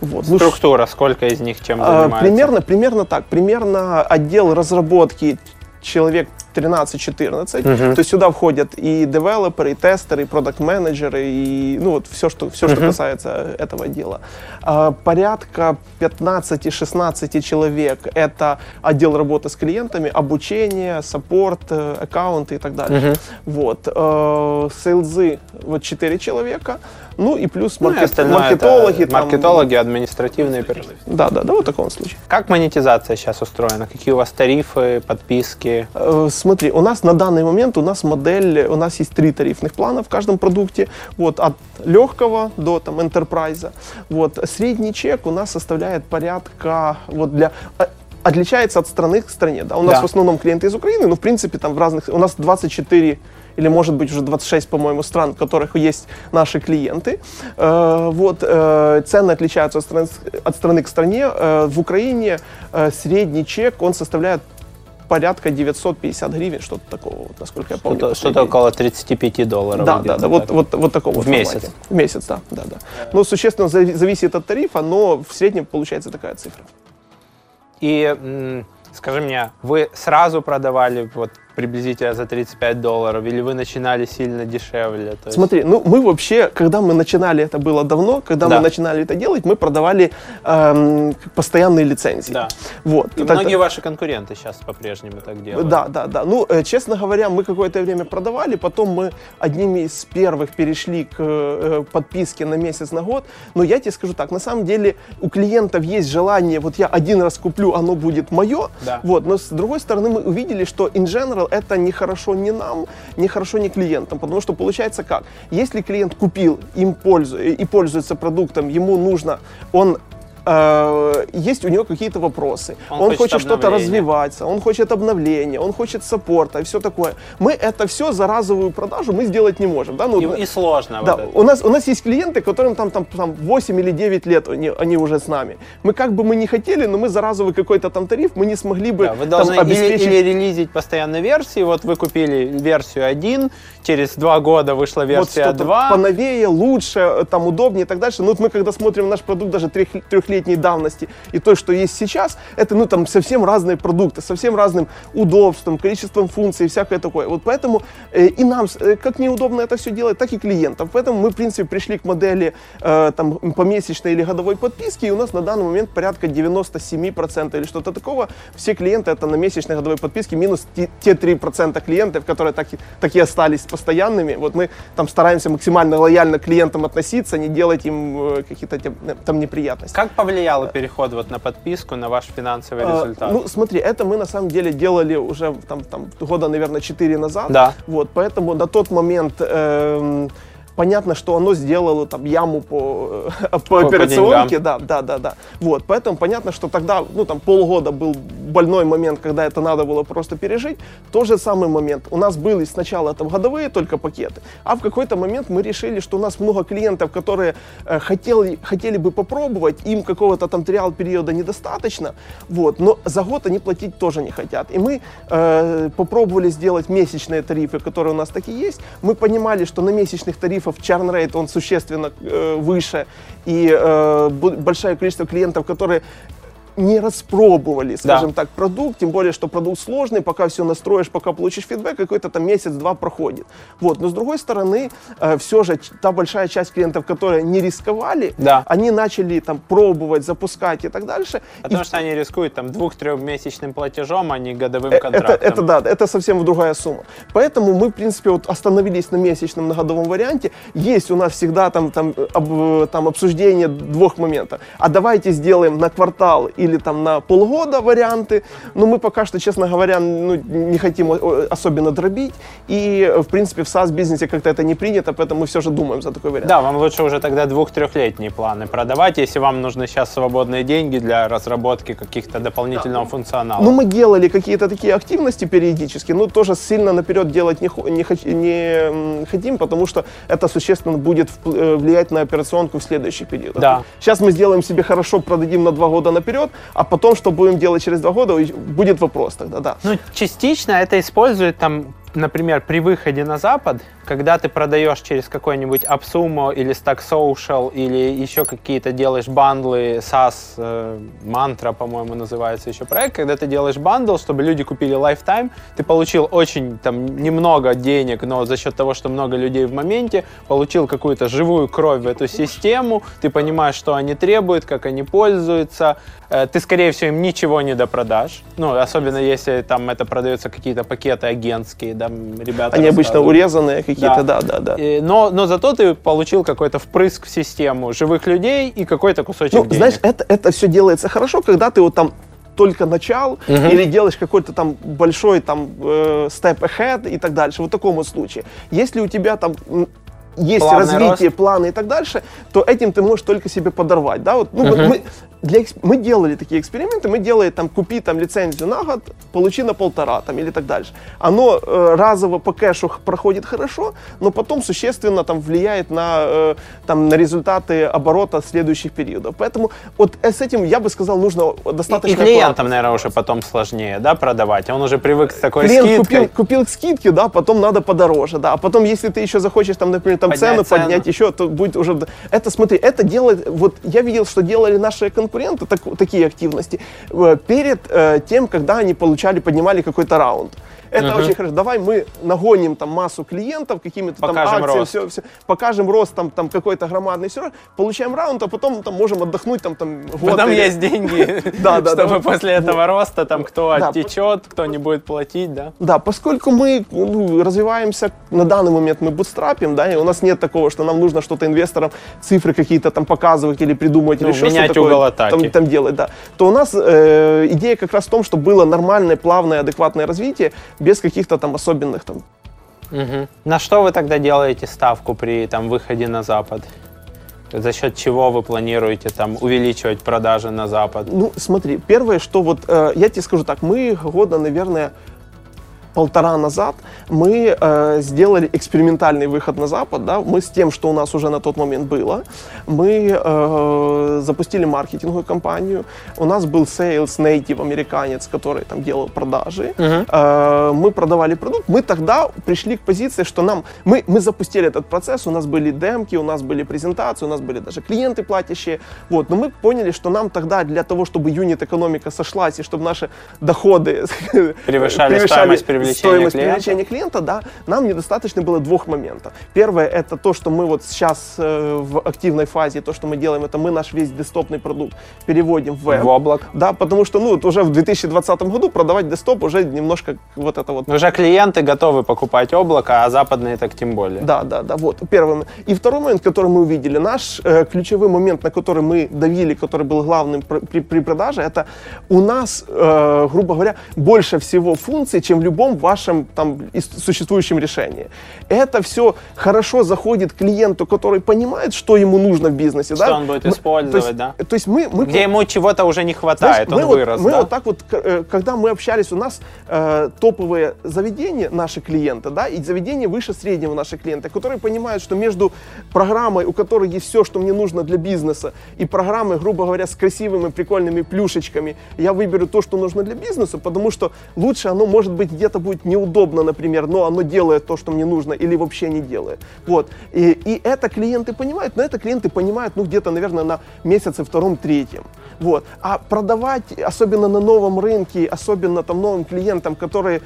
Вот. Ну, Структура, сколько из них чем А, занимается? Примерно, примерно так. Примерно отдел разработки человек 13-14. То есть сюда входят и девелоперы, и тестеры, и продакт-менеджеры, и ну вот все, что, все, что касается этого дела. А, Порядка 15-16 человек — это отдел работы с клиентами, обучение, саппорт, э, аккаунты и так далее. Вот. Э, Сейлзы — вот 4 человека. Ну и плюс Ну, и маркет- остальное это маркетологи. там- маркетологи, административные персонал. Да, да, да, вот таком случае. Как монетизация сейчас устроена? Какие у вас тарифы, подписки? Э, Смотри, у нас на данный момент у нас модель, у нас есть три тарифных плана в каждом продукте, вот от легкого до там enterprise. Вот средний чек у нас составляет порядка вот для а, отличается от страны к стране, да. У нас Да. в основном клиенты из Украины, но в принципе там в разных у нас 24 или может быть уже 26, по-моему, стран, в которых есть наши клиенты. Э, вот э, цены отличаются от страны, от страны к стране. Э, в Украине средний чек он составляет порядка 950 гривен, что-то такого, вот, насколько я помню. Что-то, что-то около 35 долларов. Да, да, да, вот, вот, вот такого В формате. месяц? В месяц, да, да, да. Ну, существенно зави- зависит от тарифа, но в среднем получается такая цифра. И скажи мне, вы сразу продавали вот приблизительно за 35 долларов, или вы начинали сильно дешевле? Есть- Смотри, ну мы вообще, когда мы начинали, это было давно, когда Да. мы начинали это делать, мы продавали эм, постоянные лицензии. Да. Вот. И Это- многие ваши конкуренты сейчас по-прежнему так делают. Да, да, да. Ну, э, честно говоря, мы какое-то время продавали, потом мы одними из первых перешли к э, подписке на месяц, на год. Но я тебе скажу так, на самом деле у клиентов есть желание, вот я один раз куплю, оно будет мое. Да. Вот, но с другой стороны мы увидели, что in general это не хорошо ни нам, не хорошо ни клиентам, потому что получается как? Если клиент купил им пользу, и пользуется продуктом, ему нужно, он э, есть у него какие-то вопросы, Он он, хочет хочет, что-то развиваться, он хочет обновления, он хочет саппорта и все такое. Мы это все за разовую продажу мы сделать не можем. Да? Ну, И, и сложно. да, вот у нас, у нас есть клиенты, которым там, там, там 8 или 9 лет они, они уже с нами. Мы как бы мы не хотели, но мы за разовый какой-то там тариф, мы не смогли бы Да, вы там, должны или, обеспечить... или релизить постоянно версии. Вот вы купили версию 1, через два года вышла вот версия что-то 2. поновее, лучше, э, там удобнее и так дальше. Ну, вот мы когда смотрим наш продукт даже трех- трехлетней давности и то, что есть сейчас, это ну там совсем разные продукты, совсем разным удобством, количеством функций и всякое такое. Вот поэтому э, и нам, э, как неудобно это все делать, так и клиентам. Поэтому мы, в принципе, пришли к модели э, там помесячной или годовой подписки, и у нас на данный момент порядка 97% или что-то такого. Все клиенты это на месячной годовой подписке, минус те, те 3% клиентов, которые так так и остались постоянными. Вот мы там стараемся максимально лояльно к клиентам относиться, не делать им э, какие-то тем- там неприятности. Как повлиял переход вот на подписку, на ваш финансовый А, результат? Ну, смотри, это мы на самом деле делали уже там, там года, наверное, 4 назад. Да. Вот, поэтому на тот момент эм, понятно, что оно сделало там яму по, э, по, по операционке, да, да, да, да. Вот, поэтому понятно, что тогда, ну там полгода был больной момент, когда это надо было просто пережить. Тот же самый момент. У нас были сначала там годовые только пакеты, а в какой-то момент мы решили, что у нас много клиентов, которые э, хотели, хотели бы попробовать, им какого-то там триал периода недостаточно, вот, но за год они платить тоже не хотят. И мы э, попробовали сделать месячные тарифы, которые у нас такие есть. Мы понимали, что на месячных тарифах churn rate он существенно э, выше, и э, большое количество клиентов, которые не распробовали, скажем Да. так, продукт, тем более, что продукт сложный, пока все настроишь, пока получишь фидбэк, какой-то там месяц-два проходит. Вот. Но с другой стороны, все же та большая часть клиентов, которые не рисковали, Да. они начали там пробовать, запускать и так дальше. И Потому что они рискуют там двух-трехмесячным платежом, а не годовым Э, Это, контрактом. это да, это совсем другая сумма. Поэтому мы, в принципе, вот остановились на месячном, на годовом варианте. Есть у нас всегда там, там, э, об- э, там обсуждение двух моментов. А давайте сделаем на квартал или там на полгода варианты. Но мы пока что, честно говоря, ну, не хотим особенно дробить. И, в принципе, в SaaS-бизнесе как-то это не принято, поэтому мы все же думаем за такой вариант. Да, вам лучше уже тогда двух-трехлетние планы продавать, если вам нужны сейчас свободные деньги для разработки каких-то дополнительного функционала. Ну, мы делали какие-то такие активности периодически, но тоже сильно наперед делать не, не, не хотим, потому что это существенно будет э, влиять на операционку в следующий период. Да. Сейчас мы сделаем себе хорошо, продадим на два года наперед, а потом, что будем делать через два года, будет вопрос тогда, да. Ну, частично это используют там, например, при выходе на Запад, когда ты продаешь через какой-нибудь AppSumo или Stack Social или еще какие-то делаешь бандлы, SaaS, э, Mantra, по-моему, называется еще проект, когда ты делаешь бандл, чтобы люди купили Lifetime, ты получил очень там немного денег, но за счет того, что много людей в моменте, получил какую-то живую кровь в эту систему, ты понимаешь, что они требуют, как они пользуются, Э, ты, скорее всего, им ничего не допродашь, ну, особенно если там это продаются какие-то пакеты агентские, да, ребята Они обычно урезанные какие-то, да, да, да. Э, Но, но зато ты получил какой-то впрыск в систему живых людей и какой-то кусочек Ну, денег. знаешь, это, это все делается хорошо, когда ты вот там только начал или делаешь какой-то там большой там э, step ahead и так дальше. Вот в таком вот случае. Если у тебя там есть Плавный развитие, рост. планы и так дальше, то этим ты можешь только себе подорвать, да, вот, ну, вот мы, для, мы делали такие эксперименты, мы делали там, купи там лицензию на год, получи на полтора там или так дальше. Оно э, разово по кэшу проходит хорошо, но потом существенно там влияет на, э, там, на результаты оборота следующих периодов. Поэтому вот э, с этим, я бы сказал, нужно И- достаточно и клиентам, аккуратно. наверное, уже потом сложнее, да, продавать. Он уже привык с такой Клиент скидкой. купил, купил к скидке, да, потом надо подороже, да. А потом, если ты еще захочешь там, например, там Поднять цену, цену. поднять еще, то будет уже... Это, смотри, это делает... Вот я видел, что делали наши конкуренты, так- такие активности, э, перед э, тем, когда они получали, поднимали какой-то раунд. Это очень хорошо. Давай мы нагоним там массу клиентов, какими-то там Покажем акциями, рост. все, все, покажем рост там, там какой-то громадный, все, получаем раунд, а потом там можем отдохнуть там, там год Потом или- есть деньги, Да, да, чтобы да. после этого роста там кто Да, оттечет, кто не будет платить, да. Да, поскольку мы ну, развиваемся на данный момент, мы бутстрапим, да, и у нас нет такого, что нам нужно что-то инвесторам, цифры какие-то там показывать или придумывать, Ну, или что менять такое. Там, там делать, да. То у нас э, идея как раз в том, чтобы было нормальное, плавное, адекватное развитие, без каких-то там особенных там Мгм. На что вы тогда делаете ставку при там выходе на Запад? За счет чего вы планируете там увеличивать продажи на Запад? Ну, смотри, первое, что вот, э, я тебе скажу так, мы года, наверное, полтора назад мы э, сделали экспериментальный выход на Запад, да, мы с тем, что у нас уже на тот момент было, мы э, запустили маркетинговую кампанию, у нас был sales native американец, который там делал продажи, Э, мы продавали продукт, мы тогда пришли к позиции, что нам, мы, мы запустили этот процесс, у нас были демки, у нас были презентации, у нас были даже клиенты платящие, вот, но мы поняли, что нам тогда для того, чтобы юнит-экономика сошлась и чтобы наши доходы Превышали стоимость привлечения стоимость клиента? привлечения клиента, да, нам недостаточно было двух моментов. Первое, это то, что мы вот сейчас э, в активной фазе, то, что мы делаем, это мы наш весь десктопный продукт переводим в веб. В облак. Да, потому что, ну, вот уже в 2020 году продавать десктоп уже немножко вот это вот Уже клиенты готовы покупать облако, а западные так тем более. Да, да, да, вот, первый. И второй момент, который мы увидели, наш э, ключевой момент, на который мы давили, который был главным пр- при, при продаже, это у нас, э, грубо говоря, больше всего функций, чем в любом вашем там существующем решении. Это все хорошо заходит клиенту, который понимает, что ему нужно в бизнесе. Что да? он будет Мы- использовать, то есть, да? То есть мы, мы Где ему чего-то уже не знаешь, хватает, мы он вот, вырос, мы да? вот так вот, э, когда мы общались, у нас э, топовые заведения, наши клиенты, да, и заведения выше среднего наши клиенты, которые понимают, что между программой, у которой есть все, что мне нужно для бизнеса, и программой, грубо говоря, с красивыми, прикольными плюшечками, я выберу то, что нужно для бизнеса, потому что лучше оно, может быть, где-то будет неудобно, например, но оно делает то, что мне нужно, или вообще не делает. Вот. И, и это клиенты понимают, но это клиенты понимают, ну, где-то, наверное, на месяце втором-третьем. Вот. А продавать, особенно на новом рынке, особенно там новым клиентам, которые,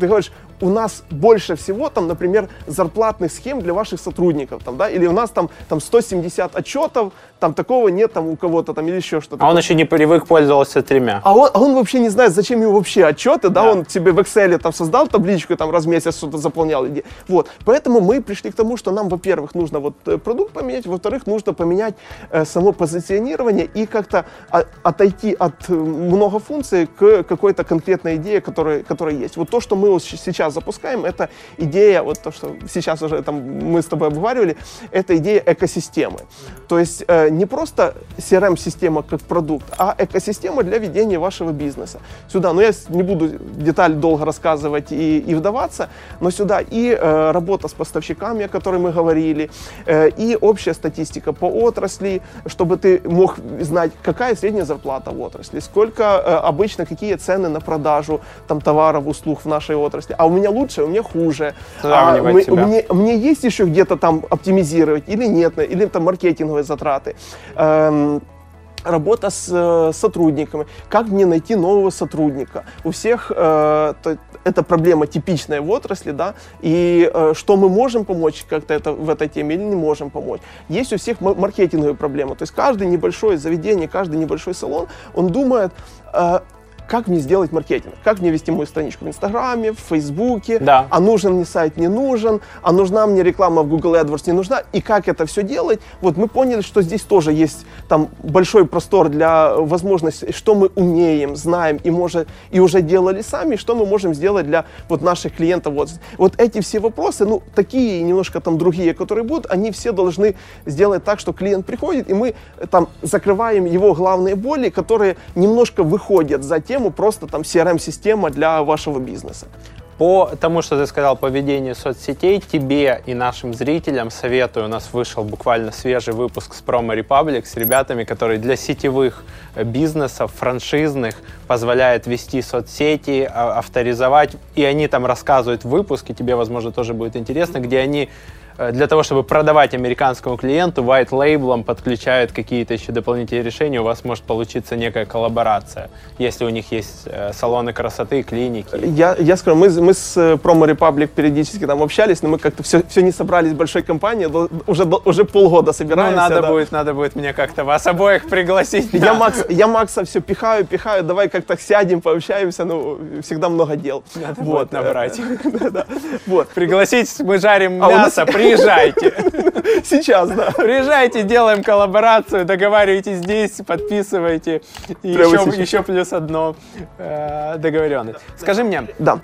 ты говоришь, у нас больше всего там, например, зарплатных схем для ваших сотрудников, там, да, или у нас там, там 170 отчетов, там такого нет там у кого-то там или еще что-то. А он еще не привык пользоваться тремя. А он, а он вообще не знает, зачем ему вообще отчеты, да, да. он себе в Excel там создал табличку, там раз в месяц что-то заполнял. Вот, поэтому мы пришли к тому, что нам, во-первых, нужно вот э, продукт поменять, во-вторых, нужно поменять э, само позиционирование и как-то а, отойти от э, много функций к какой-то конкретной идее, которая, которая есть. Вот то, что мы вот сейчас запускаем, это идея, вот то, что сейчас уже там мы с тобой обговаривали, это идея экосистемы. То есть э, не просто CRM-система как продукт, а экосистема для ведения вашего бизнеса. Сюда, ну я не буду деталь долго рассказывать и, и вдаваться, но сюда и э, работа с поставщиками, о которой мы говорили, э, и общая статистика по отрасли, чтобы ты мог знать, какая средняя зарплата в отрасли, сколько э, обычно, какие цены на продажу там, товаров, услуг в нашей отрасли. А у меня лучше, у меня хуже. А, мы, мне, мне есть еще где-то там оптимизировать или нет, или там маркетинговые затраты. Эм, работа с э, сотрудниками, как мне найти нового сотрудника. У всех э, то, это проблема типичная в отрасли, да, и э, что мы можем помочь как-то это, в этой теме или не можем помочь. Есть у всех маркетинговые проблемы, то есть каждое небольшое заведение, каждый небольшой салон, он думает, э, как мне сделать маркетинг, как мне вести мою страничку в Инстаграме, в Фейсбуке, да. а нужен мне сайт, не нужен, а нужна мне реклама в Google AdWords, не нужна, и как это все делать. Вот мы поняли, что здесь тоже есть там большой простор для возможности, что мы умеем, знаем и, может, и уже делали сами, что мы можем сделать для вот наших клиентов. Вот, вот эти все вопросы, ну, такие и немножко там другие, которые будут, они все должны сделать так, что клиент приходит, и мы там закрываем его главные боли, которые немножко выходят за тем, тему просто там CRM-система для вашего бизнеса. По тому, что ты сказал по ведению соцсетей, тебе и нашим зрителям советую, у нас вышел буквально свежий выпуск с Promo Republic с ребятами, которые для сетевых э, бизнесов, франшизных, позволяют вести соцсети, а, авторизовать, и они там рассказывают в выпуске, тебе, возможно, тоже будет интересно, где они для того, чтобы продавать американскому клиенту, white label подключают какие-то еще дополнительные решения, у вас может получиться некая коллаборация, если у них есть э, салоны красоты, клиники. Я, я скажу, мы, мы с э, Promo Republic периодически там общались, но мы как-то все, все не собрались в большой компании, уже, уже полгода собираемся. Ну, надо, да. будет, надо будет мне как-то вас обоих пригласить. Я, Макс, я Макса все пихаю, пихаю, давай как-то сядем, пообщаемся, ну, всегда много дел. Надо вот, набрать. Вот. Пригласить, мы жарим а мясо, при Приезжайте. Сейчас, да. Приезжайте, делаем коллаборацию, договаривайтесь здесь, подписывайте. И еще, еще плюс одно э, договоренность. Скажи мне, да.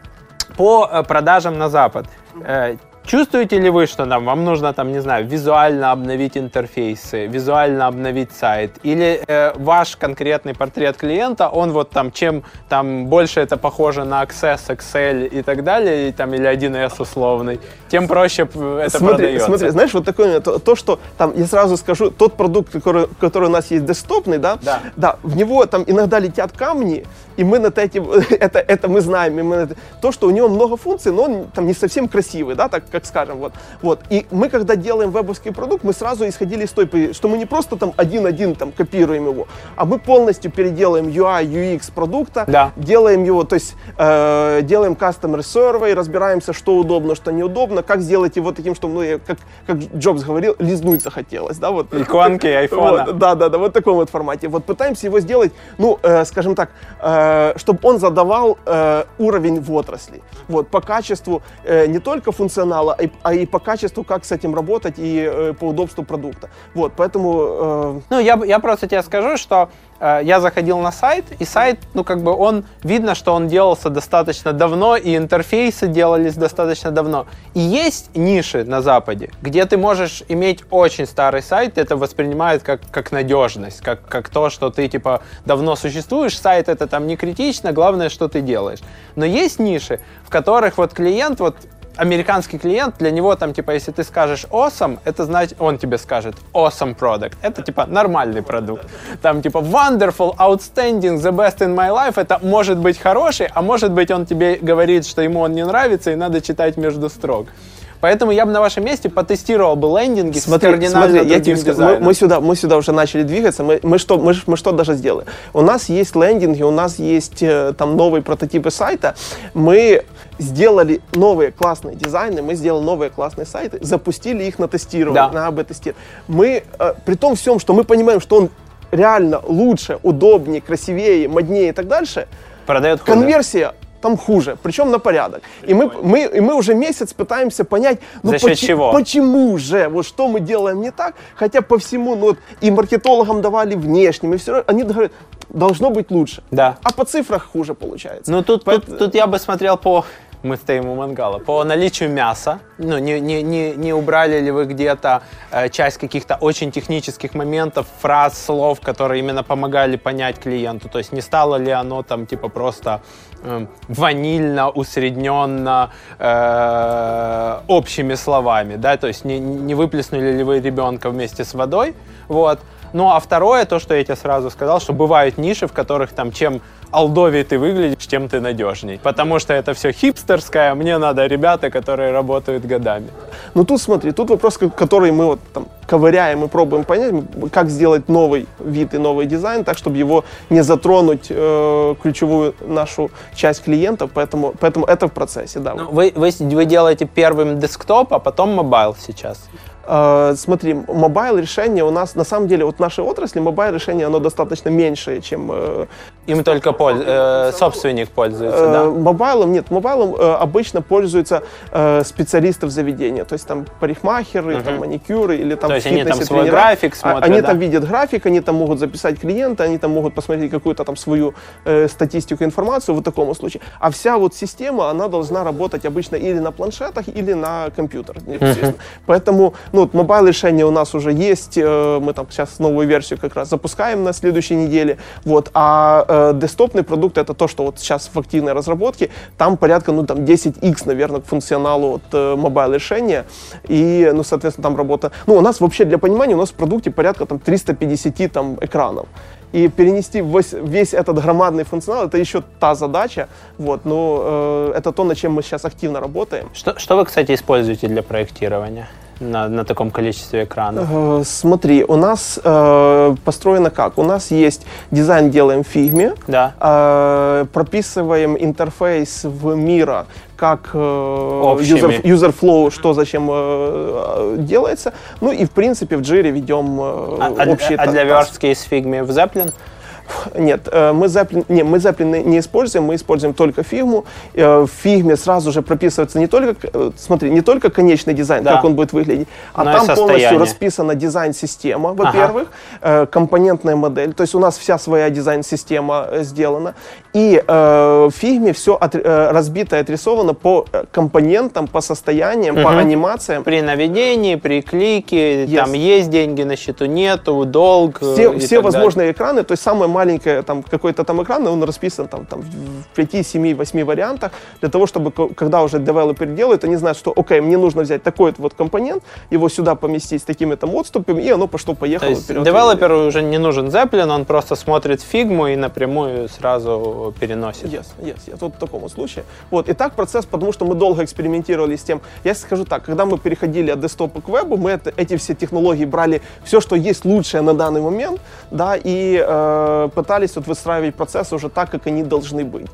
по э, продажам на Запад, э, Чувствуете ли вы, что нам, вам нужно, там, не знаю, визуально обновить интерфейсы, визуально обновить сайт? Или э, ваш конкретный портрет клиента, он вот там, чем там больше это похоже на Access, Excel и так далее, и, там, или 1С условный, тем проще это смотри, продается. Смотри, знаешь, вот такое, то, то, что там, я сразу скажу, тот продукт, который, который у нас есть десктопный, да, да, да, в него там иногда летят камни, и мы над этим, это, это мы знаем, и мы, то, что у него много функций, но он там не совсем красивый, да, так как скажем, вот. вот. И мы, когда делаем вебовский продукт, мы сразу исходили из той, что мы не просто там один-один там копируем его, а мы полностью переделаем UI, UX продукта, да. делаем его, то есть э, делаем customer survey, разбираемся, что удобно, что неудобно, как сделать его таким, чтобы, ну, как, как Джобс говорил, лизнуть захотелось, да, вот. Иконки айфона. Вот, да, да, да, вот в таком вот формате. Вот пытаемся его сделать, ну, э, скажем так, э, чтобы он задавал э, уровень в отрасли. Вот, по качеству э, не только функционала, а и, а и по качеству, как с этим работать, и э, по удобству продукта. Вот, поэтому... Э... Ну, я, я просто тебе скажу, что э, я заходил на сайт, и сайт, ну, как бы он, видно, что он делался достаточно давно, и интерфейсы делались достаточно давно. И есть ниши на Западе, где ты можешь иметь очень старый сайт, это воспринимают как, как надежность, как, как то, что ты, типа, давно существуешь, сайт это там не критично, главное, что ты делаешь. Но есть ниши, в которых вот клиент вот американский клиент, для него там, типа, если ты скажешь awesome, это значит, он тебе скажет awesome product. Это, типа, нормальный продукт. Там, типа, wonderful, outstanding, the best in my life, это может быть хороший, а может быть он тебе говорит, что ему он не нравится, и надо читать между строк. Поэтому я бы на вашем месте потестировал бы лендинги Смотри, с кардинально смотри, я тебе скажу, мы, мы сюда, мы сюда уже начали двигаться. Мы, мы что, мы, мы что даже сделали? У нас есть лендинги, у нас есть э, там новые прототипы сайта. Мы сделали новые классные дизайны, мы сделали новые классные сайты, запустили их на тестирование, Да. на АБ-тестирование. Мы, э, при том всем, что мы понимаем, что он реально лучше, удобнее, красивее, моднее и так дальше, Продает хуже. конверсия там хуже, причем на порядок. И мы, мы, и мы уже месяц пытаемся понять, ну За счет почи- чего? почему же, вот что мы делаем не так, хотя по всему, ну вот и маркетологам давали внешним, и все, они говорят, должно быть лучше. Да. А по цифрах хуже получается. Ну тут, Поэт- тут, тут я бы смотрел по... Мы стоим у мангала. По наличию мяса. Ну, не, не, не, не убрали ли вы где-то э, часть каких-то очень технических моментов, фраз, слов, которые именно помогали понять клиенту? То есть не стало ли оно там типа просто эм, ванильно, усредненно, э, общими словами, да? То есть не, не выплеснули ли вы ребенка вместе с водой? Вот. Ну а второе, то, что я тебе сразу сказал, что бывают ниши, в которых там чем олдовее ты выглядишь, тем ты надежней. Потому что это все хипстерское, а мне надо ребята, которые работают годами. Ну тут смотри, тут вопрос, ко- который мы вот там ковыряем и пробуем понять, как сделать новый вид и новый дизайн, так, чтобы его не затронуть э, ключевую нашу часть клиентов, поэтому, поэтому это в процессе, да. Ну, вы, вы, вы делаете первым десктоп, а потом mobile сейчас. Э, смотри, mobile решение у нас, на самом деле, вот в нашей отрасли mobile решение, оно достаточно меньшее, чем э, Им только польз- э, собственник пользуется, Э, да? Мобайлом нет, мобайлом э, обычно пользуются э, специалисты в заведении, то есть там парикмахеры, там маникюры или там То есть они там свой тренера. график А- смотрят, Они да? там видят график, они там могут записать клиента, они там могут посмотреть какую-то там свою э, статистику, информацию в таком случае. А вся вот система, она должна работать обычно или на планшетах, или на компьютерах. естественно. Поэтому, ну, вот mobile решение у нас уже есть, э, мы там сейчас новую версию как раз запускаем на следующей неделе, вот, а э, десктопный продукт это то, что вот сейчас в активной разработке, там порядка, ну, там 10x, наверное, к функционалу от э, mobile решения, и, ну, соответственно, там работа, ну, у нас вообще, для понимания, у нас в продукте порядка там 350 там экранов, и перенести весь, весь этот громадный функционал, это еще та задача, вот, но э, это то, над чем мы сейчас активно работаем. Что, что вы, кстати, используете для проектирования на, на таком количестве экранов? Смотри, у нас э, построено как? У нас есть дизайн делаем в фигме, Да. э, прописываем интерфейс в Miro как э, Общими. user flow, что зачем э, делается. Ну и в принципе в Jira ведем э, А, а- общие а та- для таски. верстки из фигмы в Zeplin? Нет, э, мы Zeplin, не, мы Zeplin не используем, мы используем только фигму. Э, В фигме сразу же прописывается не только, э, смотри, не только конечный дизайн, Да. как он будет выглядеть, а Но там полностью расписана дизайн-система, во-первых, э, компонентная модель, то есть у нас вся своя дизайн-система сделана, и в фигме все разбито и отрисовано по компонентам, по состояниям, по анимациям. При наведении, при клике, Yes. там есть деньги на счету, нету, долг. все, все возможные экраны, то есть самое маленькое там какой-то там экран, он расписан там, там в 5, 7, 8 вариантах, для того, чтобы ко- когда уже девелопер делает, они знают, что окей, мне нужно взять такой вот компонент, его сюда поместить с такими там отступами, и оно пошло-поехало То есть вперед. девелоперу уже не нужен Zeppelin, он просто смотрит фигму и напрямую сразу переносит. Yes, yes, yes. Вот в таком случае. Вот. И так процесс, потому что мы долго экспериментировали с тем. Я скажу так, когда мы переходили от десктопа к вебу, мы это- эти все технологии брали, все, что есть лучшее на данный момент, да, и э, пытались вот выстраивать процессы уже так, как они должны быть.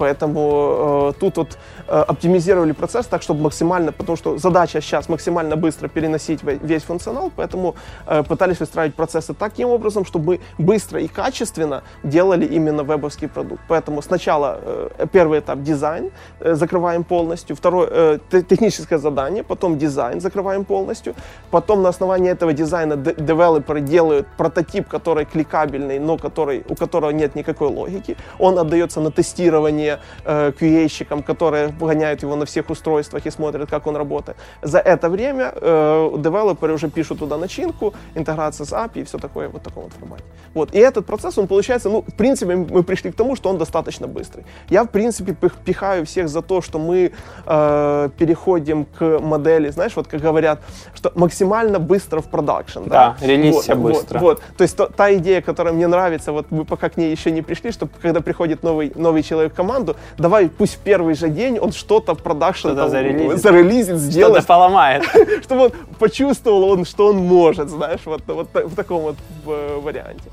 Поэтому э, тут вот э, оптимизировали процесс так, чтобы максимально, потому что задача сейчас максимально быстро переносить ве- весь функционал, поэтому э, пытались выстраивать процессы таким образом, чтобы мы быстро и качественно делали именно вебовский продукт. Поэтому сначала э, первый этап дизайн э, закрываем полностью, второе э, те- техническое задание, потом дизайн закрываем полностью, потом на основании этого дизайна де- девелоперы делают прототип, который кликабельный, но который, у которого нет никакой логики. Он отдается на тестирование э, QA-щикам, которые гоняют его на всех устройствах и смотрят, как он работает. За это время э, девелоперы уже пишут туда начинку, интеграция с API и все такое вот в таком вот формате. Вот. И этот процесс, он получается, ну, в принципе, мы пришли к тому, что он достаточно быстрый. Я, в принципе, пих- пихаю всех за то, что мы э, переходим к модели, знаешь, вот как говорят, что максимально быстро в production. Да, релиз вот, все вот, быстро. Вот, то есть то- та идея, которая мне нравится, вот мы пока к ней еще не пришли, что когда приходит новый, новый человек в команду, команду, давай пусть в первый же день он что-то в production Что-то там, зарелизит. зарелизит, Что-то сделает, поломает. чтобы он почувствовал, он, что он может, знаешь, вот, вот в таком вот э, варианте.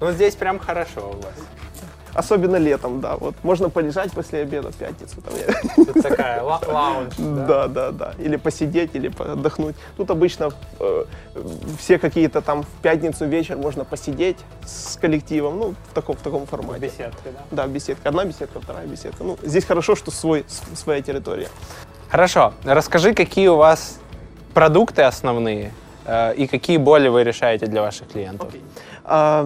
Ну, здесь прям хорошо у вас. Особенно летом, да. Вот можно полежать после обеда в пятницу. Там, я- Тут такая ла- лаунж. Да, да, да. Или посидеть, или отдохнуть. Тут обычно э, все какие-то там в пятницу вечер можно посидеть с коллективом, ну, в таком, в таком формате. Беседки, да? Да, беседка. Одна беседка, вторая беседка. Ну, здесь хорошо, что свой, своя территория. Хорошо. Расскажи, какие у вас продукты основные э, и какие боли вы решаете для ваших клиентов. А,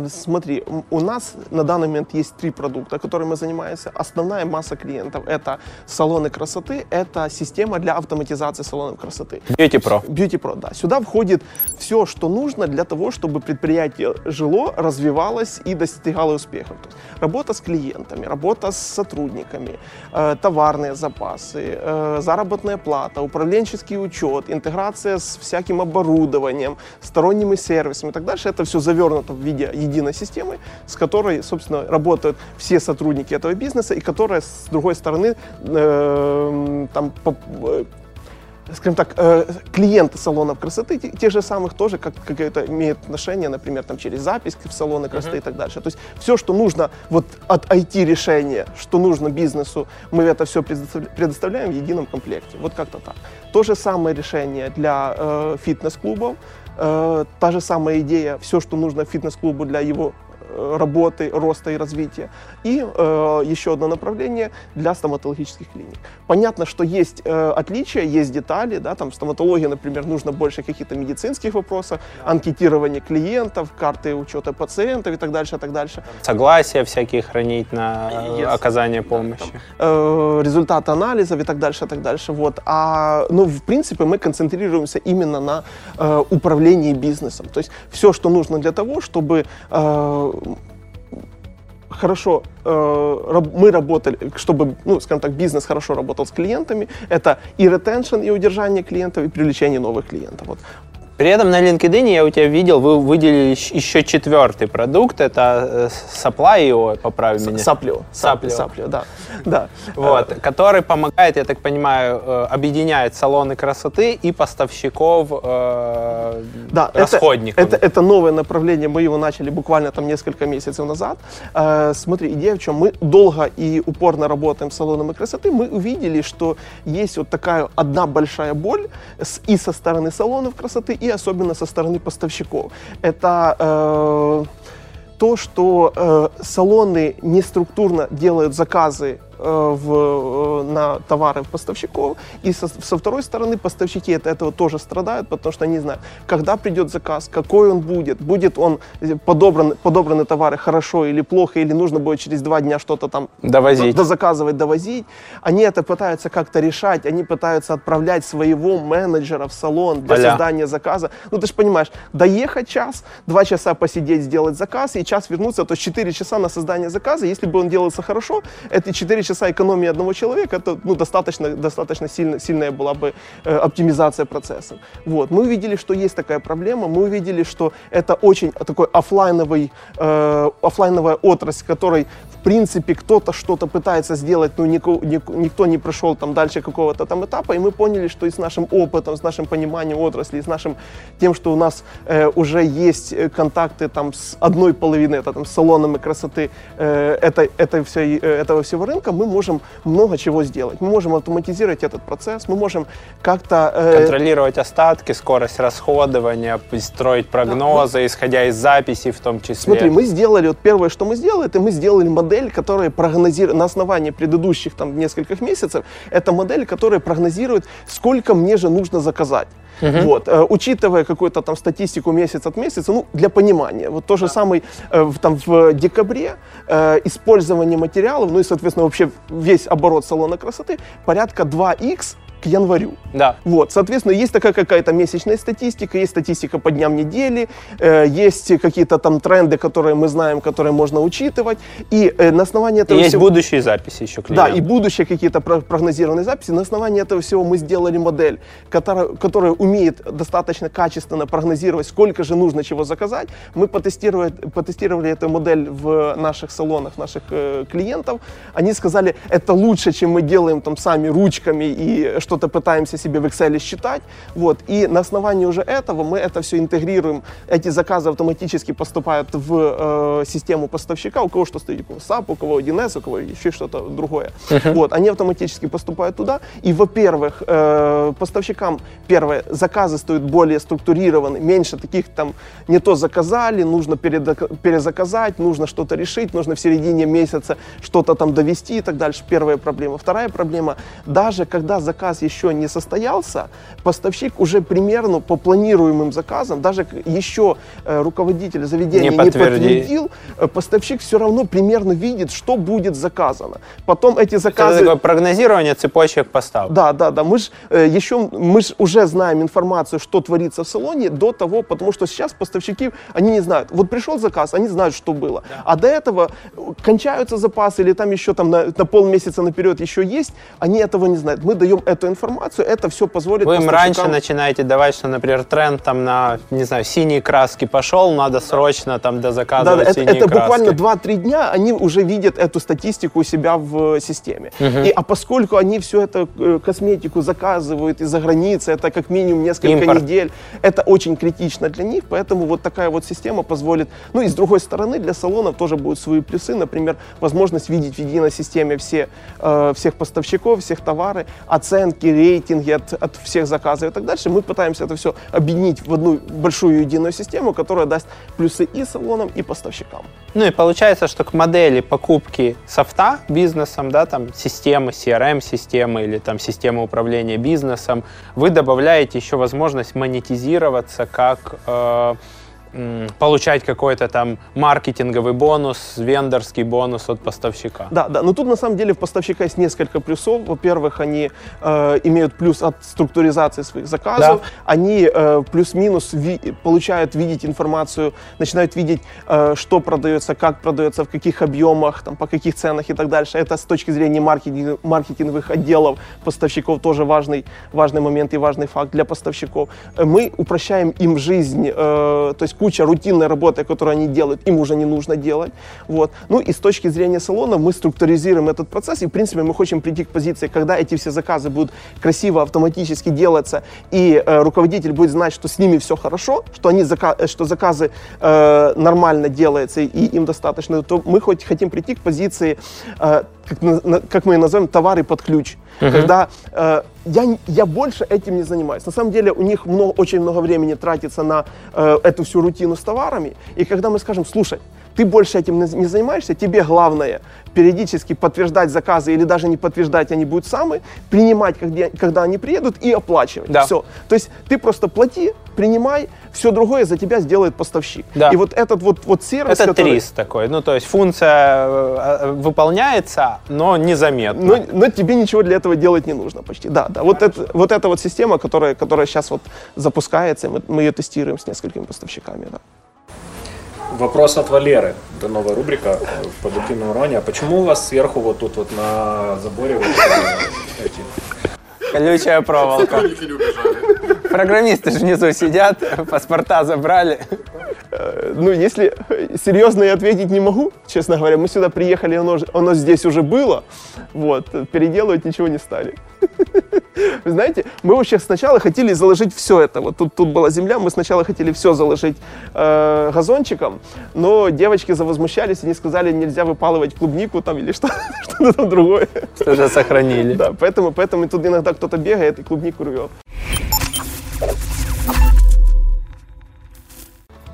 смотри, м- у нас на данный момент есть три продукта, которыми мы занимаемся. Основная масса клиентов это салоны красоты, это система для автоматизации салонов красоты. Beauty Pro. Beauty Pro, да. Сюда входит все, что нужно для того, чтобы предприятие жило, развивалось и достигало успехов. То есть работа с клиентами, работа с сотрудниками, э, товарные запасы, э, заработная плата, управленческий учет, интеграция с всяким оборудованием, сторонними сервисами и так дальше. Это все завернуто в виде единой системы, с которой, собственно, работают все сотрудники этого бизнеса и которая, с другой стороны, э, там, по- э, скажем так, э, клиенты салонов красоты, те- тех же самых тоже как, какое-то имеют отношение, например, там, через запись в салоны красоты и так дальше. То есть все, что нужно вот от IT-решения, что нужно бизнесу, мы это все предоставляем в едином комплекте. Вот как-то так. То же самое решение для э, фитнес-клубов, э, та же самая идея, все, что нужно фитнес-клубу для его работы, роста и развития. И э, еще одно направление для стоматологических клиник. Понятно, что есть э, отличия, есть детали, да, там в стоматологии, например, нужно больше каких-то медицинских вопросов, анкетирование клиентов, карты учета пациентов и так дальше, и так дальше. Согласия всякие хранить на э, Yes. оказание помощи. э, результаты анализов и так дальше, и так дальше. Вот. А, ну, в принципе, мы концентрируемся именно на э, управлении бизнесом. То есть все, что нужно для того, чтобы э, хорошо э, мы работали, чтобы, ну, скажем так, бизнес хорошо работал с клиентами, это и ретеншн, и удержание клиентов, и привлечение новых клиентов. Вот. При этом на LinkedIn я у тебя видел, вы выделили еще четвертый продукт, это э, его, поправь меня. Саплио. Саплио. Саплио, да. да. Вот, который помогает, я так понимаю, э, объединяет салоны красоты и поставщиков э, Да, расходников. Это, это, это новое направление, мы его начали буквально там несколько месяцев назад. Э, смотри, идея в чем? Мы долго и упорно работаем с салонами красоты, мы увидели, что есть вот такая одна большая боль с- и со стороны салонов красоты, и особенно со стороны поставщиков. Это э, то, что э, салоны неструктурно делают заказы в, э, на товары поставщиков, и со, со второй стороны поставщики от этого тоже страдают, потому что они знают, когда придет заказ, какой он будет, будет он э, подобран, подобраны товары хорошо или плохо, или нужно будет через два дня что-то там Довозить. дозаказывать, довозить. Они это пытаются как-то решать, они пытаются отправлять своего менеджера в салон для Аля. создания заказа. Ну, ты же понимаешь, доехать час, два часа посидеть, сделать заказ, и час вернуться, то есть 4 часа на создание заказа. Если бы он делался хорошо, эти 4 часа экономии одного человека, это ну, достаточно, достаточно сильно, сильная была бы э, оптимизация процесса. Вот. Мы увидели, что есть такая проблема, мы увидели, что это очень такой офлайновый, э, офлайновая отрасль, которой в принципе кто-то что-то пытается сделать, но нико- ник- никто не прошел там дальше какого-то там этапа, и мы поняли, что и с нашим опытом, с нашим пониманием отрасли, с нашим тем, что у нас э, уже есть э, контакты там с одной половины, это там с салонами красоты э, этой, этой всей, э, этого всего рынка, мы можем много чего сделать. Мы можем автоматизировать этот процесс, мы можем как-то... э, Контролировать остатки, скорость расходования, строить прогнозы, исходя из записей в том числе. Смотри, мы сделали, вот первое, что мы сделали, это мы сделали модель, которая прогнозирует, на основании предыдущих там нескольких месяцев, это модель, которая прогнозирует, сколько мне же нужно заказать. Вот, э, учитывая какую-то там статистику месяц от месяца, ну, для понимания. Вот то же самое э, в, там, в декабре э, использование материалов, ну и, соответственно, вообще весь оборот салона красоты порядка 2х к январю. Да. Вот, соответственно, есть такая какая-то месячная статистика, есть статистика по дням недели, э, есть какие-то там тренды, которые мы знаем, которые можно учитывать, и э, на основании И этого есть всего- будущие записи еще да, клиента. и будущие какие-то про- прогнозированные записи. На основании этого всего мы сделали модель, которая, которая умеет достаточно качественно прогнозировать, сколько же нужно чего заказать. Мы потестировали, потестировали эту модель в наших салонах, наших э, клиентов. Они сказали, это лучше, чем мы делаем там сами ручками и что-то пытаемся себе в Excel считать. Вот. И на основании уже этого мы это все интегрируем. Эти заказы автоматически поступают в э, систему поставщика. У кого что стоит, у SAP, у кого 1С, у кого еще что-то другое. Вот, они автоматически поступают туда. И, во-первых, э, поставщикам, первое, заказы стоят более структурированы, меньше таких там не то заказали, нужно перезаказать, нужно что-то решить, нужно в середине месяца что-то там довести и так дальше. Первая проблема. Вторая проблема, даже когда заказ еще не состоялся, поставщик уже примерно по планируемым заказам, даже еще э, руководитель заведения Не не, подтверди- подтвердил, э, поставщик все равно примерно видит, что будет заказано. Потом эти Это заказы... такое прогнозирование цепочек поставок. Да, да, да. Мы же еще мы ж уже знаем информацию, что творится в салоне до того, потому что сейчас поставщики, они не знают. Вот пришел заказ, они знают, что было. А до этого э, кончаются запасы или там еще там на, на полмесяца наперед еще есть, они этого не знают. Мы даем эту информацию, это все позволит Вы им раньше начинаете давать, что, например, тренд там на, не знаю, синие краски пошел, надо срочно там Да, дозаказывать это, синие это краски. буквально 2-3 дня, они уже видят эту статистику у себя в э, системе. И, а поскольку они всю эту э, косметику заказывают из-за границы, это как минимум несколько Импорт. недель, это очень критично для них, поэтому вот такая вот система позволит, ну и с другой стороны, для салонов тоже будут свои плюсы, например, возможность видеть в единой системе все, э, всех поставщиков, всех товары, оценки, рейтинги от, от всех заказов и так дальше. Мы пытаемся это все объединить в одну большую единую систему, которая даст плюсы и салонам, и поставщикам. Ну и получается, что к модели покупки софта бизнесом, да, там системы, CRM-системы или там системы управления бизнесом, вы добавляете еще возможность монетизироваться как э, получать какой-то там маркетинговый бонус, вендорский бонус от поставщика. Да, да, но тут на самом деле в поставщика есть несколько плюсов. Во-первых, они э, имеют плюс от структуризации своих заказов, они э, плюс-минус ви- получают видеть информацию, начинают видеть, э, что продается, как продается, в каких объемах, там, по каких ценах и так дальше. Это с точки зрения маркетинг- маркетинговых отделов поставщиков тоже важный, важный момент и важный факт для поставщиков. Э, Мы упрощаем им жизнь, э, то есть куча рутинной работы, которую они делают, им уже не нужно делать. Вот. Ну и с точки зрения салона мы структуризируем этот процесс, и в принципе мы хотим прийти к позиции, когда эти все заказы будут красиво, автоматически делаться, и э, руководитель будет знать, что с ними все хорошо, что, они зака- э, что заказы э, нормально делаются и им достаточно, то мы хоть хотим прийти к позиции, э, как, на- как мы ее назовем, товары под ключ. Когда э, я, я больше этим не занимаюсь. На самом деле у них много, очень много времени тратится на э, эту всю рутину с товарами. И когда мы скажем, слушай, ты больше этим не занимаешься, тебе главное периодически подтверждать заказы или даже не подтверждать, они будут самые, принимать, когда, когда они приедут и оплачивать. Да. Все. То есть ты просто плати, принимай, все другое за тебя сделает поставщик. Да. И вот этот вот, вот сервис, Это который- трис такой, ну то есть функция э, э, выполняется, но незаметно. Но, но тебе ничего для этого делать не нужно почти. Да, да. Вот, это, вот эта вот система, которая, которая сейчас вот запускается, мы, мы ее тестируем с несколькими поставщиками. Да. Вопрос от Валеры. Это новая рубрика в продуктивном уроне. А почему у вас сверху вот тут вот на заборе вот эти Колючая проволока. Программисты же внизу сидят, паспорта забрали. Ну, если серьезно я ответить не могу, честно говоря, мы сюда приехали, оно, оно здесь уже было, вот, переделывать ничего не стали. Вы знаете, мы вообще сначала хотели заложить все это. Вот тут, тут была земля, мы сначала хотели все заложить э, газончиком, но девочки завозмущались, они сказали, нельзя выпалывать клубнику там или что- что-то там другое. Что же сохранили. Да, поэтому, поэтому тут иногда кто-то бегает и клубнику рвет.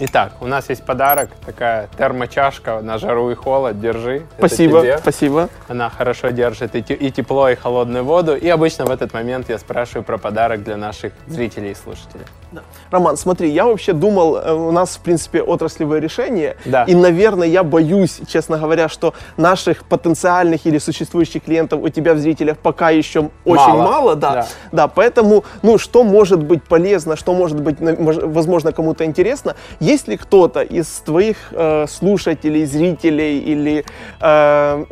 Итак, у нас есть подарок, такая термочашка на жару и холод, держи. Спасибо, спасибо. Она хорошо держит и тепло, и холодную воду. И обычно в этот момент я спрашиваю про подарок для наших зрителей и слушателей. Роман, смотри, я вообще думал, э, у нас, в принципе, отраслевое решение. Да. И, наверное, я боюсь, честно говоря, что наших потенциальных или существующих клиентов у тебя в зрителях пока еще очень Мало. мало. да. Да. да, поэтому, ну, что может быть полезно, что может быть, возможно, кому-то интересно. Есть ли кто-то из твоих э, слушателей, зрителей или э,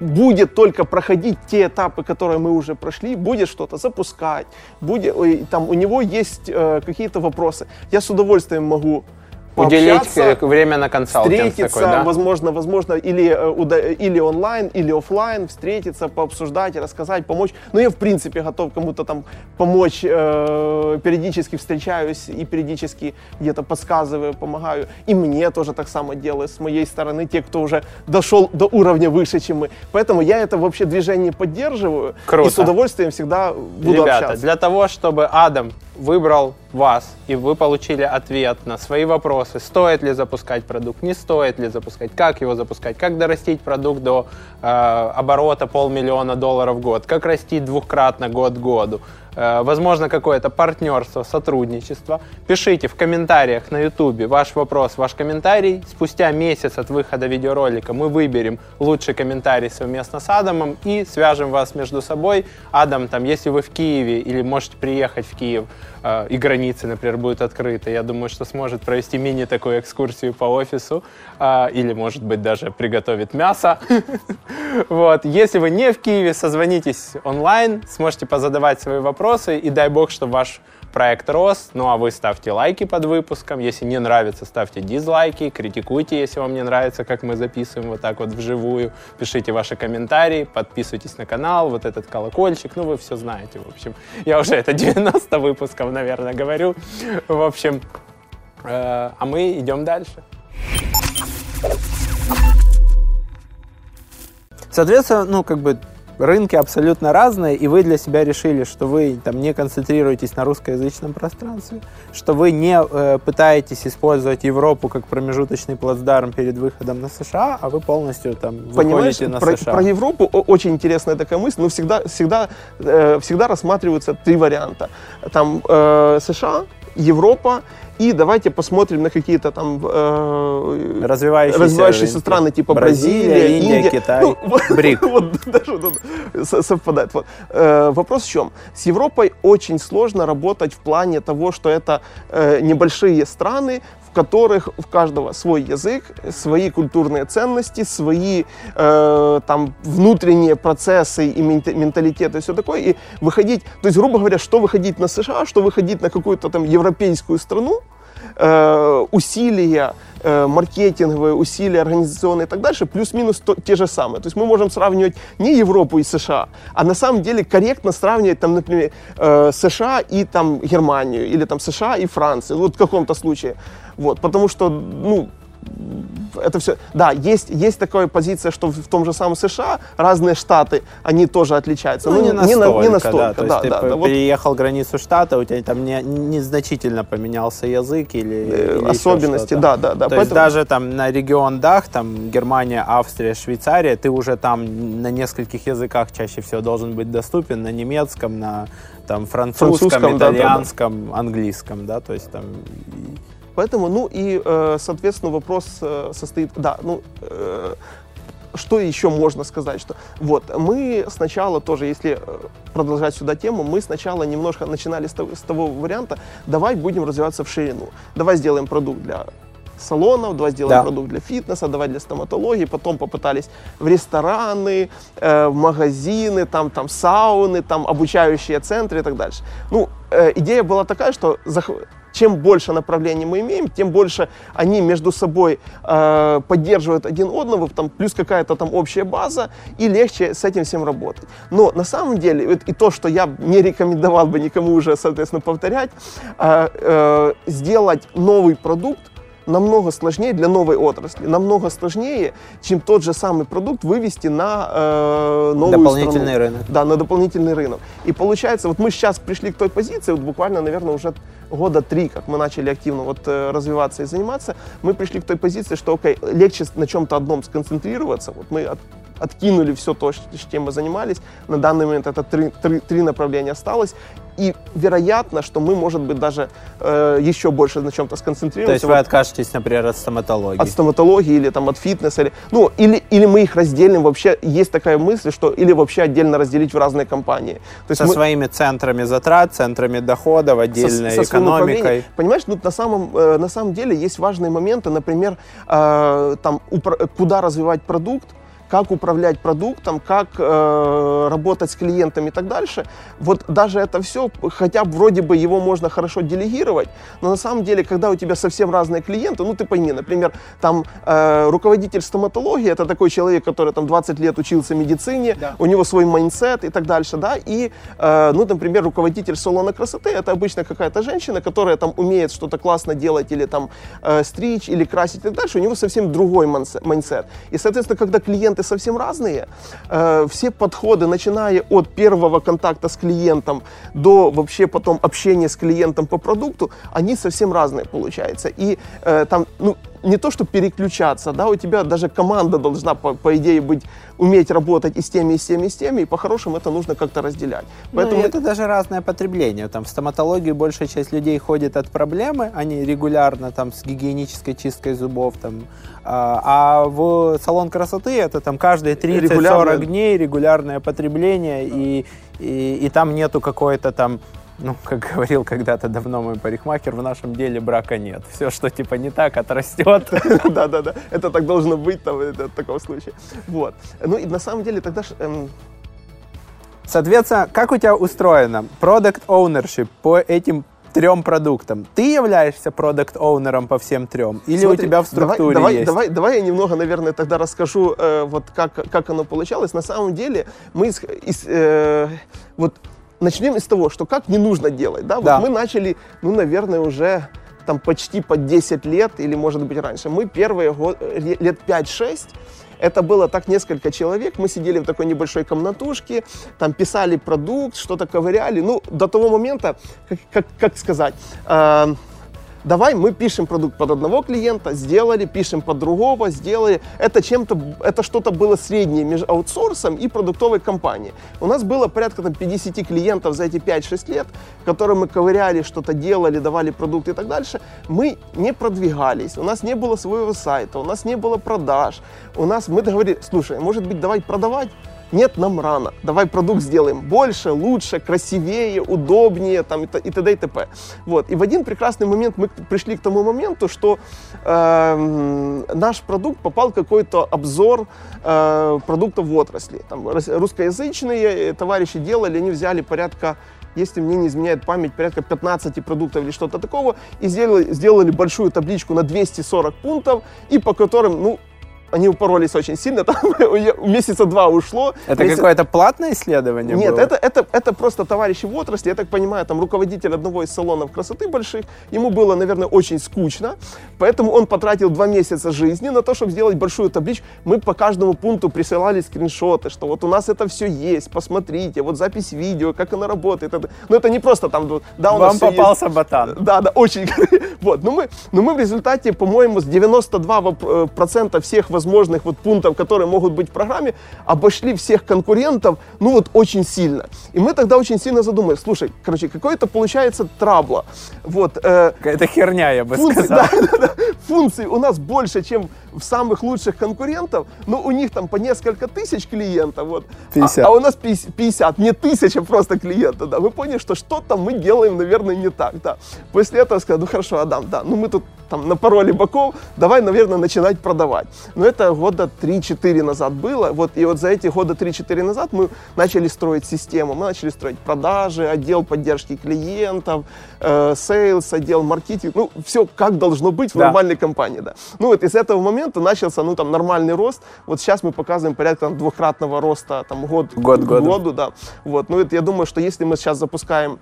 будет только проходить те этапы, которые мы уже прошли, будет что-то запускать, будет, там у него есть э, какие-то вопросы. Я с удовольствием могу Уделить время на консалтинг встретиться, такой, да? возможно, возможно, или, э, или онлайн, или офлайн, встретиться, пообсуждать, рассказать, помочь. Ну, я, в принципе, готов кому-то там помочь, э, периодически встречаюсь и периодически где-то подсказываю, помогаю. И мне тоже так само делаю с моей стороны, те, кто уже дошел до уровня выше, чем мы. Поэтому я это вообще движение поддерживаю Круто. и с удовольствием всегда буду Ребята, общаться. для того, чтобы Адам выбрал вас, и вы получили ответ на свои вопросы, стоит ли запускать продукт, не стоит ли запускать, как его запускать, как дорастить продукт до э, оборота полмиллиона долларов в год, как расти двухкратно год к году, возможно, какое-то партнерство, сотрудничество. Пишите в комментариях на YouTube ваш вопрос, ваш комментарий. Спустя месяц от выхода видеоролика мы выберем лучший комментарий совместно с Адамом и свяжем вас между собой. Адам, там, если вы в Киеве или можете приехать в Киев, э, и границы, например, будут открыты, я думаю, что сможет провести мини такую экскурсию по офису э, или, может быть, даже приготовит мясо. Вот. Если вы не в Киеве, созвонитесь онлайн, сможете позадавать свои вопросы, и дай бог, чтобы ваш проект рос. Ну а вы ставьте лайки под выпуском. Если не нравится, ставьте дизлайки, критикуйте, если вам не нравится, как мы записываем вот так вот вживую. Пишите ваши комментарии, подписывайтесь на канал, вот этот колокольчик. Ну вы все знаете, в общем. Я уже это 90 выпусков, наверное, говорю. В общем, э, а мы идем дальше. Соответственно, ну, как бы рынки абсолютно разные, и вы для себя решили, что вы там не концентрируетесь на русскоязычном пространстве, что вы не э, пытаетесь использовать Европу как промежуточный плацдарм перед выходом на США, а вы полностью там Понимаешь, выходите на про, США. про Европу очень интересная такая мысль, но всегда, всегда, э, всегда рассматриваются три варианта. Там э, США, Европа и давайте посмотрим на какие-то там э, Развивающиеся развивающиеся страны типа Бразилия, Бразилия, Индия, Индия, Китай, Ну, БРИК. вот даже со- совпадает. Вот. Э, вопрос в чем? С Европой очень сложно работать в плане того, что это э, небольшие страны, которых у каждого свой язык, свои культурные ценности, свои э, там внутренние процессы и менталитет и все такое. И выходить, то есть, грубо говоря, что выходить на США, что выходить на какую-то там европейскую страну, э, усилия маркетинговые, усилия организационные и так дальше, плюс-минус те же самые. То есть мы можем сравнивать не Европу и США, а на самом деле корректно сравнивать, там, например, э, США и там, Германию, или там США и Францию, вот в каком-то случае. Вот, потому что, ну, это все. Да, есть, есть такая позиция, что в, том же самом США разные штаты, они тоже отличаются. Ну, не на- настолько, не настолько, да. То есть да, ты да, п- да, вот. переехал границу штата, у тебя там не, незначительно поменялся язык или, или еще особенности, да, да, да. То есть Поэтому- даже там на регион Дах, там Германия, Австрия, Швейцария, ты уже там на нескольких языках чаще всего должен быть доступен, на немецком, на там французском, Французском, да, да, да. итальянском, английском, да, то есть там Поэтому, ну и, э, соответственно, вопрос э, состоит, да, ну, э, что еще можно сказать, что вот мы сначала тоже, если продолжать сюда тему, мы сначала немножко начинали с того, с того варианта, давай будем развиваться в ширину, давай сделаем продукт для салонов, давай сделаем Да. продукт для фитнеса, давай для стоматологии, потом попытались в рестораны, э, в магазины, там, там сауны, там обучающие центры и так дальше. Ну, э, идея была такая, что зах- чем больше направлений мы имеем, тем больше они между собой э, поддерживают один одного, там, плюс какая-то там общая база, и легче с этим всем работать. Но на самом деле, и то, что я не рекомендовал бы никому уже, соответственно, повторять, э, э, сделать новый продукт намного сложнее для новой отрасли, намного сложнее, чем тот же самый продукт вывести на э, новую Дополнительный страну. рынок. Да, на дополнительный рынок. И получается, вот мы сейчас пришли к той позиции, вот буквально, наверное, уже года три, как мы начали активно вот э, развиваться и заниматься, мы пришли к той позиции, что, окей, легче на чем-то одном сконцентрироваться. Вот мы от- откинули все то, чем мы занимались. На данный момент это три, три- три направления осталось. И вероятно, что мы, может быть, даже э, еще больше на чем-то То сконцентрируемся. есть вы откажетесь, например, от стоматологии? от стоматологии или там от фитнеса, или, ну, или, или мы их разделим вообще, есть такая мысль, что или вообще отдельно разделить в разные компании. То есть Со мы- своими центрами затрат, центрами доходов, со- отдельной со своим экономикой. Понимаешь, ну, на, самом, э, на самом деле есть важные моменты, например, э, там, упра- куда развивать продукт, как управлять продуктом, как э, работать с клиентами и так дальше. Вот даже это все, хотя вроде бы его можно хорошо делегировать, но на самом деле, когда у тебя совсем разные клиенты, ну ты пойми, например, там э, руководитель стоматологии, это такой человек, который там 20 лет учился медицине, у него свой mindset и так дальше, да, и, э, ну, например, руководитель салона красоты, это обычно какая-то женщина, которая там умеет что-то классно делать или там э, стричь или красить и так дальше, у него совсем другой mindset. И, соответственно, когда клиенты совсем разные, э, все подходы, начиная от первого контакта с клиентом до вообще потом общения с клиентом по продукту, они совсем разные получаются. И э, там, ну, не то, чтобы переключаться, да, у тебя даже команда должна, по, по идее, быть, уметь работать и с теми, и с теми, и с теми, и по-хорошему это нужно как-то разделять. Ну, Поэтому и это даже разное потребление. Там в стоматологию большая часть людей ходит от проблемы, они регулярно там с гигиенической чисткой зубов там, а, а в салон красоты это там каждые 30-40 Регулярное. дней регулярное потребление и, и, и там нету какой-то там ну, как говорил когда-то давно мой парикмахер, в нашем деле брака нет. Все, что типа не так, отрастет. да, да, да, это так должно быть там, в таком случае. Вот. Ну и на самом деле тогда ж, эм, Соответственно, как у тебя устроено product ownership по этим трем продуктам? Ты являешься продукт оунером по всем трем? Или у Смотри, тебя в структуре давай, есть? Давай, давай я немного, наверное, тогда расскажу, э, вот как, как оно получалось. На самом деле мы из, из, э, вот начнем из того, что как не нужно делать. Да? Вот Да. мы начали, ну, наверное, уже там почти по 10 лет или, может быть, раньше. Мы первые го- э, лет 5-6 это было так несколько человек, мы сидели в такой небольшой комнатушке, там писали продукт, что-то ковыряли. Ну, до того момента, как, как, как сказать, э, давай мы пишем продукт под одного клиента, сделали, пишем под другого, сделали. Это чем-то, это что-то было среднее между аутсорсом и продуктовой компанией. У нас было порядка там, 50 клиентов за эти 5-6 лет, которым мы ковыряли, что-то делали, давали продукты и так дальше. Мы не продвигались, у нас не было своего сайта, у нас не было продаж. У нас, мы договорились, слушай, может быть, давай продавать? Нет, нам рано. Давай продукт сделаем больше, лучше, красивее, удобнее, там, и, и т.д. и т.п. Вот. И в один прекрасный момент мы пришли к тому моменту, что эм, наш продукт попал в какой-то обзор э, продуктов в отрасли. Там рус- русскоязычные э, товарищи делали, они взяли порядка если мне не изменяет память, порядка 15 продуктов или что-то такого, и сделали, сделали большую табличку на 240 пунктов, и по которым, ну, они упоролись очень сильно, там месяца два ушло. Это Меся- какое-то платное исследование Нет, было? это, это, это просто товарищи в отрасли, я так понимаю, там руководитель одного из салонов красоты больших, ему было, наверное, очень скучно, поэтому он потратил два месяца жизни на то, чтобы сделать большую табличку. Мы по каждому пункту присылали скриншоты, что вот у нас это все есть, посмотрите, вот запись видео, как оно работает. Это, ну это не просто там, да, у нас Вам всё есть. попался ботан. Да, да, очень. Вот, но мы, но мы в результате, по-моему, с 92 воп- э, процента всех возможных вот пунктов, которые могут быть в программе, обошли всех конкурентов, ну вот очень сильно. И мы тогда очень сильно задумались, слушай, короче, какое-то получается трабло. Вот, э, Какая-то херня, я бы функций, сказал. да, да, да. функций у нас больше, чем в самых лучших конкурентов, но у них там по несколько тысяч клиентов, вот. А- 50. А, у нас 50, 50, не тысяча просто клиентов, да. Мы поняли, что что-то мы делаем, наверное, не так, да. После этого сказали, ну хорошо, Адам, да, ну мы тут там напороли боков, давай, наверное, начинать продавать. Но это года 3-4 назад было, вот, и вот за эти года 3-4 назад мы начали строить систему, мы начали строить продажи, отдел поддержки клиентов, э, sales, отдел маркетинг, ну, все как должно быть в Да. нормальной компании, да. Ну, вот из этого момента начался, ну, там, нормальный рост, вот сейчас мы показываем порядка там, двухкратного роста, там, год, Год к году. году, да. Вот, ну, это я думаю, что если мы сейчас запускаем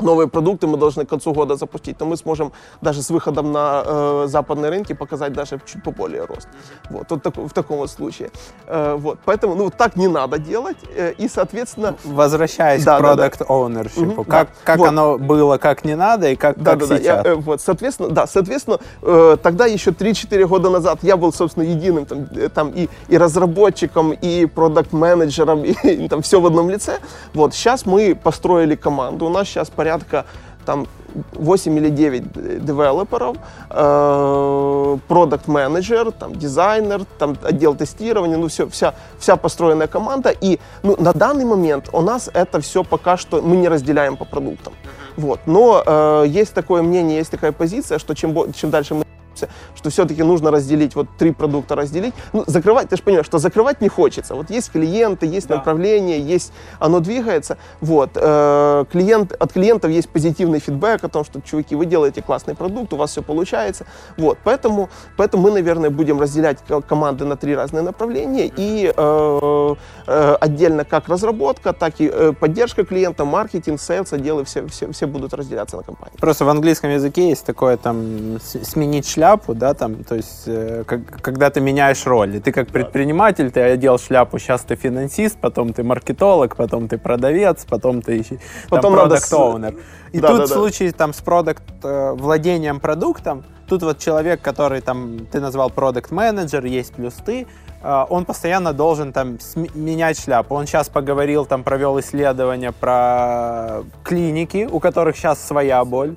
новые продукты мы должны к концу года запустить, то мы сможем даже с выходом на э, западные рынки показать даже чуть поболее рост. Вот, вот так- в таком вот случае. Э, вот, поэтому, ну, так не надо делать, э, и, соответственно, Возвращаясь Да, к да, да. product ownership, Мгм, как, да. как Вот. оно было, как не надо и как, Да, как да, да. сейчас. Я, э, вот, соответственно, да, соответственно, э, тогда еще 3-4 года назад я был, собственно, единым там, э, там и, и разработчиком, и продакт-менеджером, и, и там все в одном лице. Вот, сейчас мы построили команду, у нас сейчас порядка там 8 или 9 д- девелоперов, продукт-менеджер, там дизайнер, там отдел тестирования, ну все, вся, вся построенная команда. И ну, на данный момент у нас это все пока что мы не разделяем по продуктам. Вот. Но э, есть такое мнение, есть такая позиция, что чем, чем дальше мы двигаемся, что все-таки нужно разделить, вот три продукта разделить. Ну, закрывать, ты же понимаешь, что закрывать не хочется. Вот есть клиенты, есть направление, есть, оно двигается. Вот, э, клиент, от клиентов есть позитивный фидбэк о том, что, чуваки, вы делаете классный продукт, у вас все получается. Вот, поэтому, поэтому мы, наверное, будем разделять ко- команды на три разные направления и э, э, отдельно как разработка, так и э, поддержка клиента, маркетинг, sales, отделы, все, все, все будут разделяться на компании. Просто в английском языке есть такое там сменить шляпу, да, там, то есть э, как- когда ты меняешь роли. Ты как предприниматель, ты одел шляпу, сейчас ты финансист, потом ты маркетолог, потом ты продавец, потом ты там, Потом с- owner. И Да, тут да, в да. случае там с продукт э, владением продуктом, тут вот человек, который там ты назвал продукт менеджер, есть плюс ты, э, он постоянно должен там менять шляпу. Он сейчас поговорил, там провел исследование про клиники, у которых сейчас своя боль.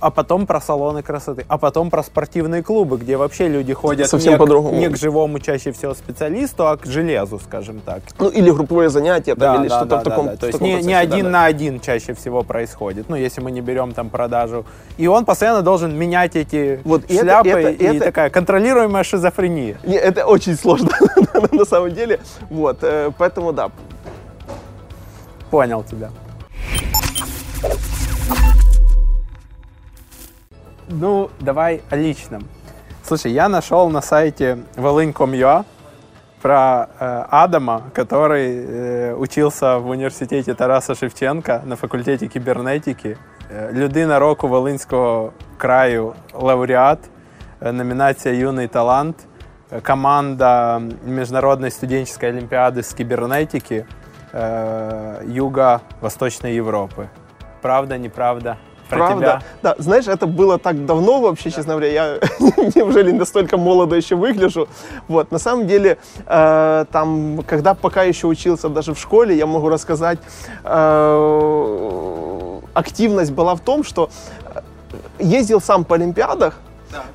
А потом про салоны красоты, а потом про спортивные клубы, где вообще люди ходят Совсем не, к, по-другому. не к живому чаще всего специалисту, а к железу, скажем так. Ну, или групповые занятия, там, или что-то в таком, да. То в есть не, не процессе, да, один да. на один чаще всего происходит. Ну, если мы не берем там продажу. И он постоянно должен менять эти Вот это- шляпы. это- и это- такая контролируемая шизофрения. Не, это очень сложно на самом деле. Вот, э, поэтому да. Понял тебя. Ну, давай о личном. Слушай, я нашел на сайте volyn.com.ua про э, Адама, который э, учился в університеті Тараса Шевченка на факультеті кібернетики. Е, Людина року Волинського краю лауреат, е, номінація Юний талант, е, команда Міжнародної студенческой олімпіади з кібернетики е, Юга Восточної Європи. Правда, неправда? Про Правда. тебя? Да, знаешь, это было так давно вообще, честно говоря, я неужели настолько молодо еще выгляжу. Вот, на самом деле, э, там, когда пока еще учился даже в школе, я могу рассказать, э, активность была в том, что э, ездил сам по Олимпиадах,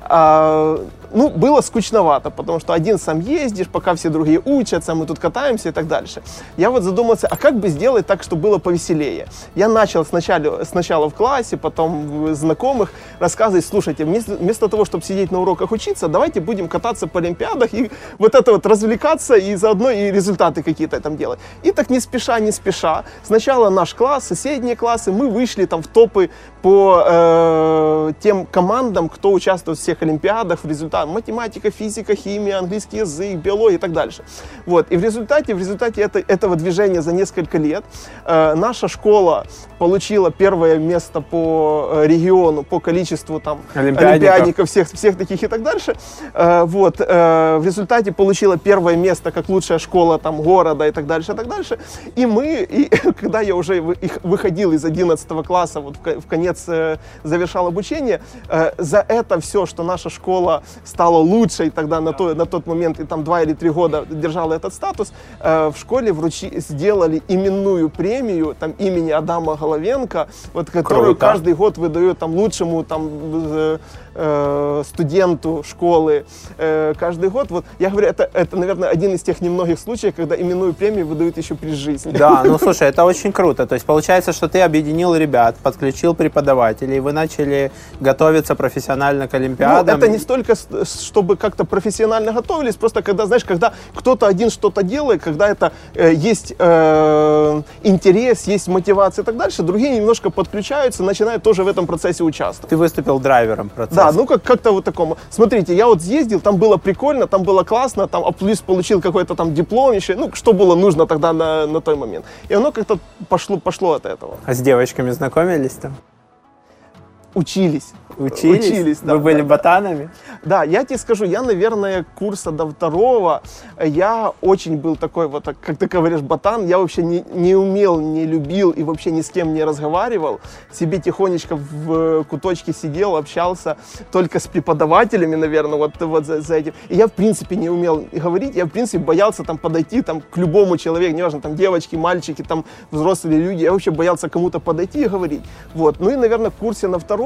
а, ну, было скучновато, потому что один сам ездишь, пока все другие учатся, мы тут катаемся и так дальше. Я вот задумался, а как бы сделать так, чтобы было повеселее? Я начал сначала, сначала в классе, потом в знакомых рассказывать, слушайте, вместо, вместо того, чтобы сидеть на уроках учиться, давайте будем кататься по Олимпиадах и вот это вот развлекаться и заодно и результаты какие-то там делать. И так не спеша, не спеша. Сначала наш класс, соседние классы, мы вышли там в топы по э, тем командам, кто участвует в всех Олимпиадах, в результате математика, физика, химия, английский язык, биология и так дальше. Вот. И в результате, в результате это- этого движения за несколько лет э, наша школа получила первое место по э, региону, по количеству там Олимпиадников. олимпиадников, всех, всех таких и так дальше. Э, вот. э, в результате получила первое место как лучшая школа там города и так дальше, и так дальше. И мы, и когда я уже выходил из 11 класса, вот в конец э, завершал обучение, э, за это все, что наша школа стала лучшей тогда на, то, на тот момент, и там два или три года держала этот статус, э, в школе вручи, сделали именную премию там имени Адама Головенко, вот, которую Круто. каждый год выдают там лучшему там э, э, студенту школы э, каждый год. Вот я говорю, это, это, наверное, один из тех немногих случаев, когда именную премию выдают еще при жизни. Да, ну слушай, это очень круто. То есть получается, что ты объединил ребят, подключил преподавателей, вы начали готовиться профессионально к Ну, Олимпиадам. это не столько, чтобы как-то профессионально готовились, просто когда, знаешь, когда кто-то один что-то делает, когда это э, есть э, интерес, есть мотивация и так дальше, другие немножко подключаются, начинают тоже в этом процессе участвовать. Ты выступил драйвером процесса. Да, ну как, как-то вот такому. Смотрите, я вот съездил, там было прикольно, там было классно, там плюс получил какой-то там диплом еще, ну, что было нужно тогда на, на той момент. И оно как-то пошло, пошло от этого. А с девочками знакомились там? Учились. Учились? Учились, да, Вы были да, ботанами? Да, я тебе скажу, я, наверное, курса до второго, я очень был такой вот, как ты говоришь, ботан, я вообще не, не умел, не любил и вообще ни с кем не разговаривал, себе тихонечко в куточке сидел, общался только с преподавателями, наверное, вот, вот за, за этим. И я, в принципе, не умел говорить, я, в принципе, боялся там подойти там, к любому человеку, неважно, там девочки, мальчики, там взрослые люди, я вообще боялся кому-то подойти и говорить. Вот. Ну и, наверное, в курсе на втором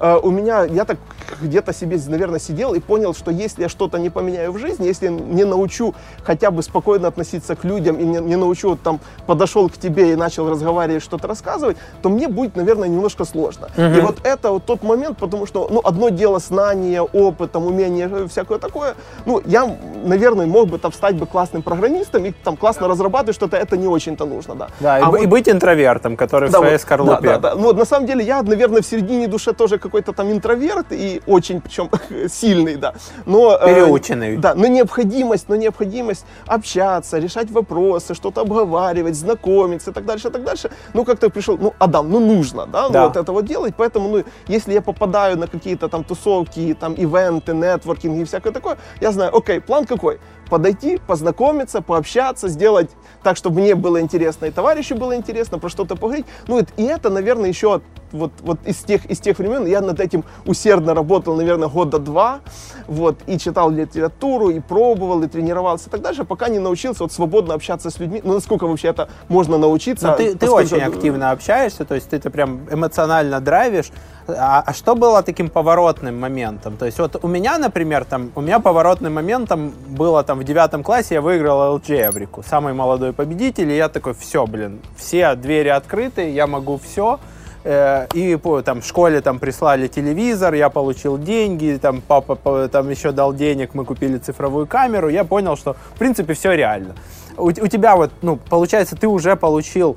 э, у меня, я так где-то себе, наверное, сидел и понял, что если я что-то не поменяю в жизни, если не научу хотя бы спокойно относиться к людям и не, не научу, вот, там, подошел к тебе и начал разговаривать, что-то рассказывать, то мне будет, наверное, немножко сложно. И вот это вот тот момент, потому что, ну, одно дело знание, опыт, там, умение, э, всякое такое, ну, я, наверное, мог бы там стать бы классным программистом и там классно разрабатывать что-то, это не очень-то нужно, да. Да, и, А и вот- быть интровертом, который в да, своей вот, скорлупе. Да, да, да. Ну, на самом деле я, наверное, в середине души тоже какой-то там интроверт и очень, причем сильный, да. Но, э, Переученный. да, но необходимость, но необходимость общаться, решать вопросы, что-то обговаривать, знакомиться и так дальше, и так дальше. Ну, как-то пришел, ну, Адам, ну, нужно, да, ну, Да. вот это вот делать. Поэтому, ну, если я попадаю на какие-то там тусовки, там, ивенты, нетворкинг и всякое такое, я знаю, окей, план какой? Подойти, познакомиться, пообщаться, сделать так, чтобы мне было интересно и товарищу было интересно, про что-то поговорить. Ну, и это, наверное, еще вот, вот из, тех, из тех времен я над этим усердно работал, наверное, года два, вот, и читал литературу, и пробовал, и тренировался и так дальше, пока не научился вот свободно общаться с людьми. Ну, насколько вообще это можно научиться? Но ты, ты поскольку- очень активно общаешься, то есть ты, ты прям эмоционально драйвишь. А, а что было таким поворотным моментом? То есть вот у меня, например, там, у меня поворотным моментом было там в девятом классе, я выиграл LG самый молодой победитель, и я такой, все, блин, все двери открыты, я могу все. Э, И там в школе там прислали телевизор, я получил деньги, там папа там еще дал денег, мы купили цифровую камеру, я понял, что в принципе все реально. У, у тебя вот, ну, получается, ты уже получил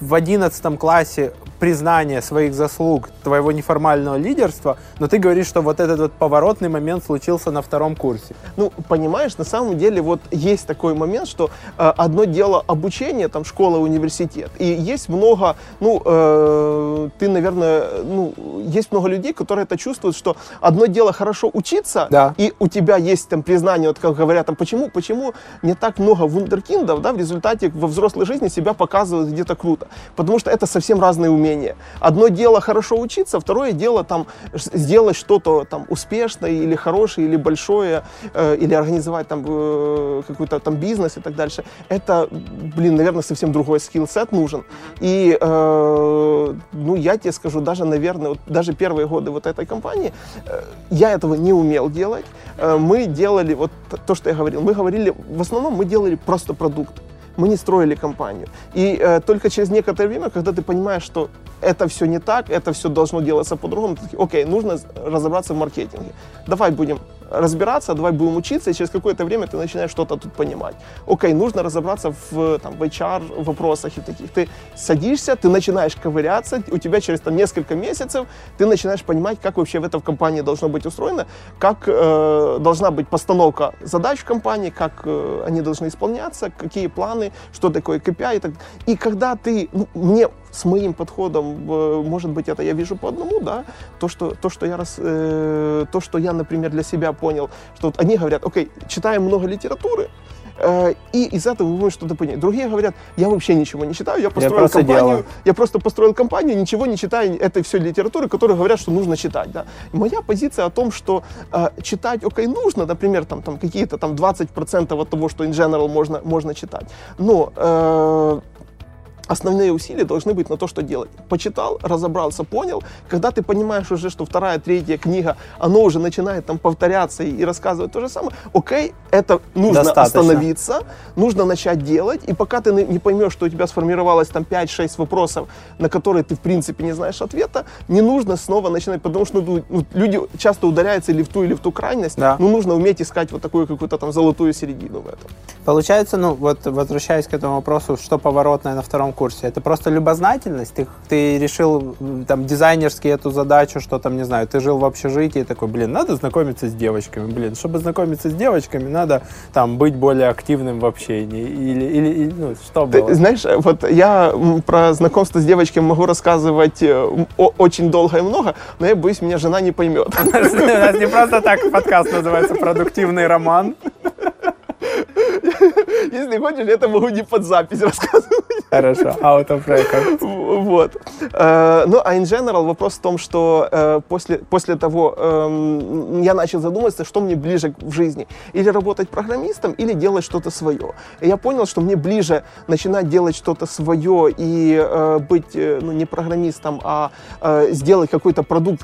в одиннадцатом классе признание своих заслуг, твоего неформального лидерства, но ты говоришь, что вот этот вот поворотный момент случился на втором курсе. Ну, понимаешь, на самом деле вот есть такой момент, что э, одно дело обучение, там школа, университет, и есть много, ну, э, ты, наверное, ну, есть много людей, которые это чувствуют, что одно дело хорошо учиться, Да. и у тебя есть там признание, вот как говорят, там, почему, почему не так много вундеркиндов, да, в результате во взрослой жизни себя показывают где-то круто, потому что это совсем разные умения. Одно дело хорошо учиться, второе дело там сделать что-то там успешное или хорошее, или большое, э, или организовать там э, какой-то там бизнес и так дальше. Это, блин, наверное, совсем другой скилл-сет нужен. И, э, ну, я тебе скажу, даже, наверное, вот даже первые годы вот этой компании, э, я этого не умел делать. Э, мы делали вот то, что я говорил. Мы говорили, в основном мы делали просто продукт. Мы не строили компанию. И э, только через некоторое время, когда ты понимаешь, что это все не так, это все должно делаться по-другому, ты такой, окей, нужно разобраться в маркетинге. Давай будем разбираться, давай будем учиться, и через какое-то время ты начинаешь что-то тут понимать. Окей, нужно разобраться в, там, в HR вопросах и таких. Ты садишься, ты начинаешь ковыряться, у тебя через там, несколько месяцев ты начинаешь понимать, как вообще в этом компании должно быть устроено, как э, должна быть постановка задач в компании, как э, они должны исполняться, какие планы, что такое KPI. И, так. и когда ты, ну, мне с моим подходом, может быть, это я вижу по одному, да, то, что, то, что я, рас, э, то, что я, например, для себя понял, что вот они говорят, окей, читаем много литературы, э, и из этого можем что-то понять. Другие говорят, я вообще ничего не читаю, я построил просто компанию, делаю. я просто построил компанию, ничего не читаю этой всей литературы, которые говорят, что нужно читать. Да. Моя позиция о том, что э, читать, окей, нужно, например, там, там какие-то там 20% от того, что in general можно, можно читать. Но э, основные усилия должны быть на то, что делать. Почитал, разобрался, понял. Когда ты понимаешь уже, что вторая, третья книга, оно уже начинает там повторяться и, и рассказывать то же самое, окей, это нужно Достаточно. остановиться, нужно начать делать, и пока ты не поймешь, что у тебя сформировалось там 5-6 вопросов, на которые ты в принципе не знаешь ответа, не нужно снова начинать, потому что ну, люди часто ударяются или в ту, или в ту крайность, Да. ну нужно уметь искать вот такую какую-то там золотую середину в этом. Получается, ну вот возвращаясь к этому вопросу, что поворотное на втором курсе? Это просто любознательность? Ты, ты решил там дизайнерски эту задачу, что там, не знаю, ты жил в общежитии, такой, блин, надо знакомиться с девочками, блин, чтобы знакомиться с девочками, надо там быть более активным в общении. Или, или, или, ну, что Ты было? знаешь, вот я про знакомство с девочками могу рассказывать э, очень долго и много, но я боюсь, меня жена не поймет. У нас не просто так подкаст называется «Продуктивный роман». Если хочешь, это могу не под запись рассказывать. Хорошо, out of record. Вот. Э, Ну, а in general вопрос в том, что э, после, после того эм, я начал задумываться, что мне ближе в жизни. Или работать программистом, или делать что-то свое. И я понял, что мне ближе начинать делать что-то свое и э, быть ну, не программистом, а сделать какой-то продукт,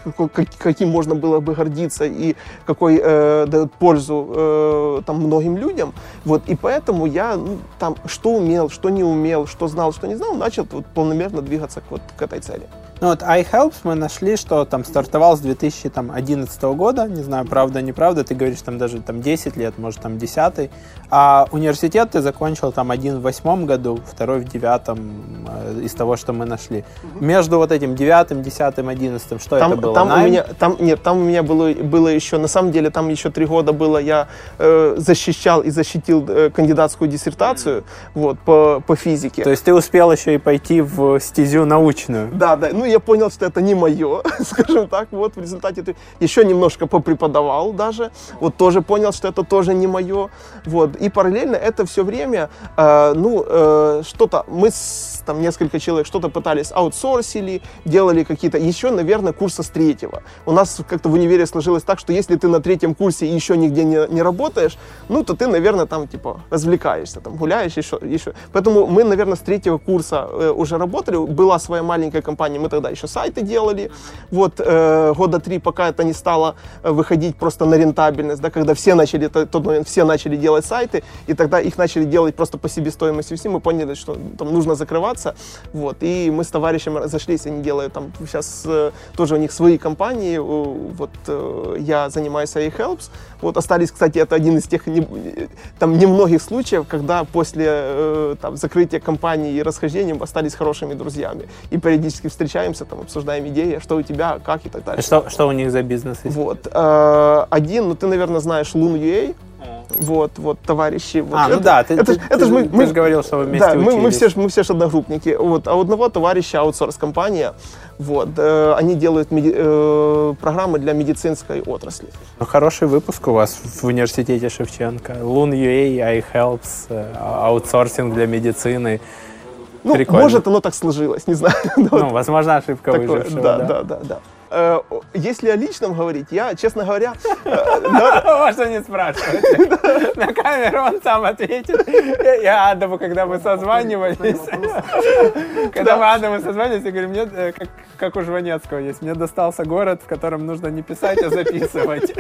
каким можно было бы гордиться и какой дает пользу там, многим людям. Вот, и поэтому я ну, там что умел, что не умел, что знал, что не знал, начал вот, полномерно двигаться к, вот, к этой цели. Ну вот iHelps мы нашли, что там стартовал с 2011 года, не знаю, правда, неправда, ты говоришь там даже там 10 лет, может там 10 а университет ты закончил там один в восьмом году, второй в девятом э, из того, что мы нашли. Между вот этим девятым, десятым, одиннадцатым, что Там, это было? там у меня, там, нет, там у меня было, было еще, на самом деле, там еще три года было, я э, защищал и защитил э, кандидатскую диссертацию вот, по, по физике. То есть ты успел еще и пойти в стезю научную. Да, да. Ну, я понял, что это не мое, скажем так. Вот в результате ты еще немножко попреподавал даже. Вот тоже понял, что это тоже не мое. Вот. И параллельно это все время, э, ну, э, что-то, мы с, там несколько человек что-то пытались аутсорсили, делали какие-то, еще, наверное, курса с третьего. У нас как-то в универе сложилось так, что если ты на третьем курсе еще нигде не, не работаешь, ну, то ты, наверное, там, типа, развлекаешься, там, гуляешь, еще, еще. Поэтому мы, наверное, с третьего курса э, уже работали. Была своя маленькая компания, мы тогда еще сайты делали. Вот э, года три, пока это не стало э, выходить просто на рентабельность, да, когда все начали, тот момент все начали делать сайты, и тогда их начали делать просто по себестоимости всем, мы поняли, что там нужно закрываться. Вот, и мы с товарищем разошлись, они делают там сейчас э, тоже у них свои компании, э, вот э, я занимаюсь iHelps, вот остались, кстати, это один из тех не- там немногих случаев, когда после э, там, закрытия компании и расхождения остались хорошими друзьями и периодически встречаемся, там обсуждаем идеи, что у тебя, как и так далее. Что, что у них за бизнес? есть? Вот. э, Один, ну ты, наверное, знаешь Loon.ua. Вот, вот, товарищи. Вот. А, ну это, да, ты, это, ты, это ты ж мы, же- мы- ты же говорил, что вы вместе да, мы, мы, все, ж- мы все ж одногруппники. Вот. А у одного товарища аутсорс-компания, вот, э, они делают меди- э, программы для медицинской отрасли. Ну, хороший выпуск у вас в университете Шевченко. Loon.ua, iHelps, э, аутсорсинг для медицины. Ну, Прикольно. может, оно так сложилось, не знаю. Ну, Ну, возможно, ошибка такое, выжившего. да, да, да, да. Э, Если о личном говорить, я, честно говоря, э, Можно не спрашивать. На камеру он сам ответит. Я Адаму, когда мы созванивались, когда мы Адаму созванивались, я говорю, мне, э, как, как у Жванецкого есть, мне достался город, в котором нужно не писать, а записывать.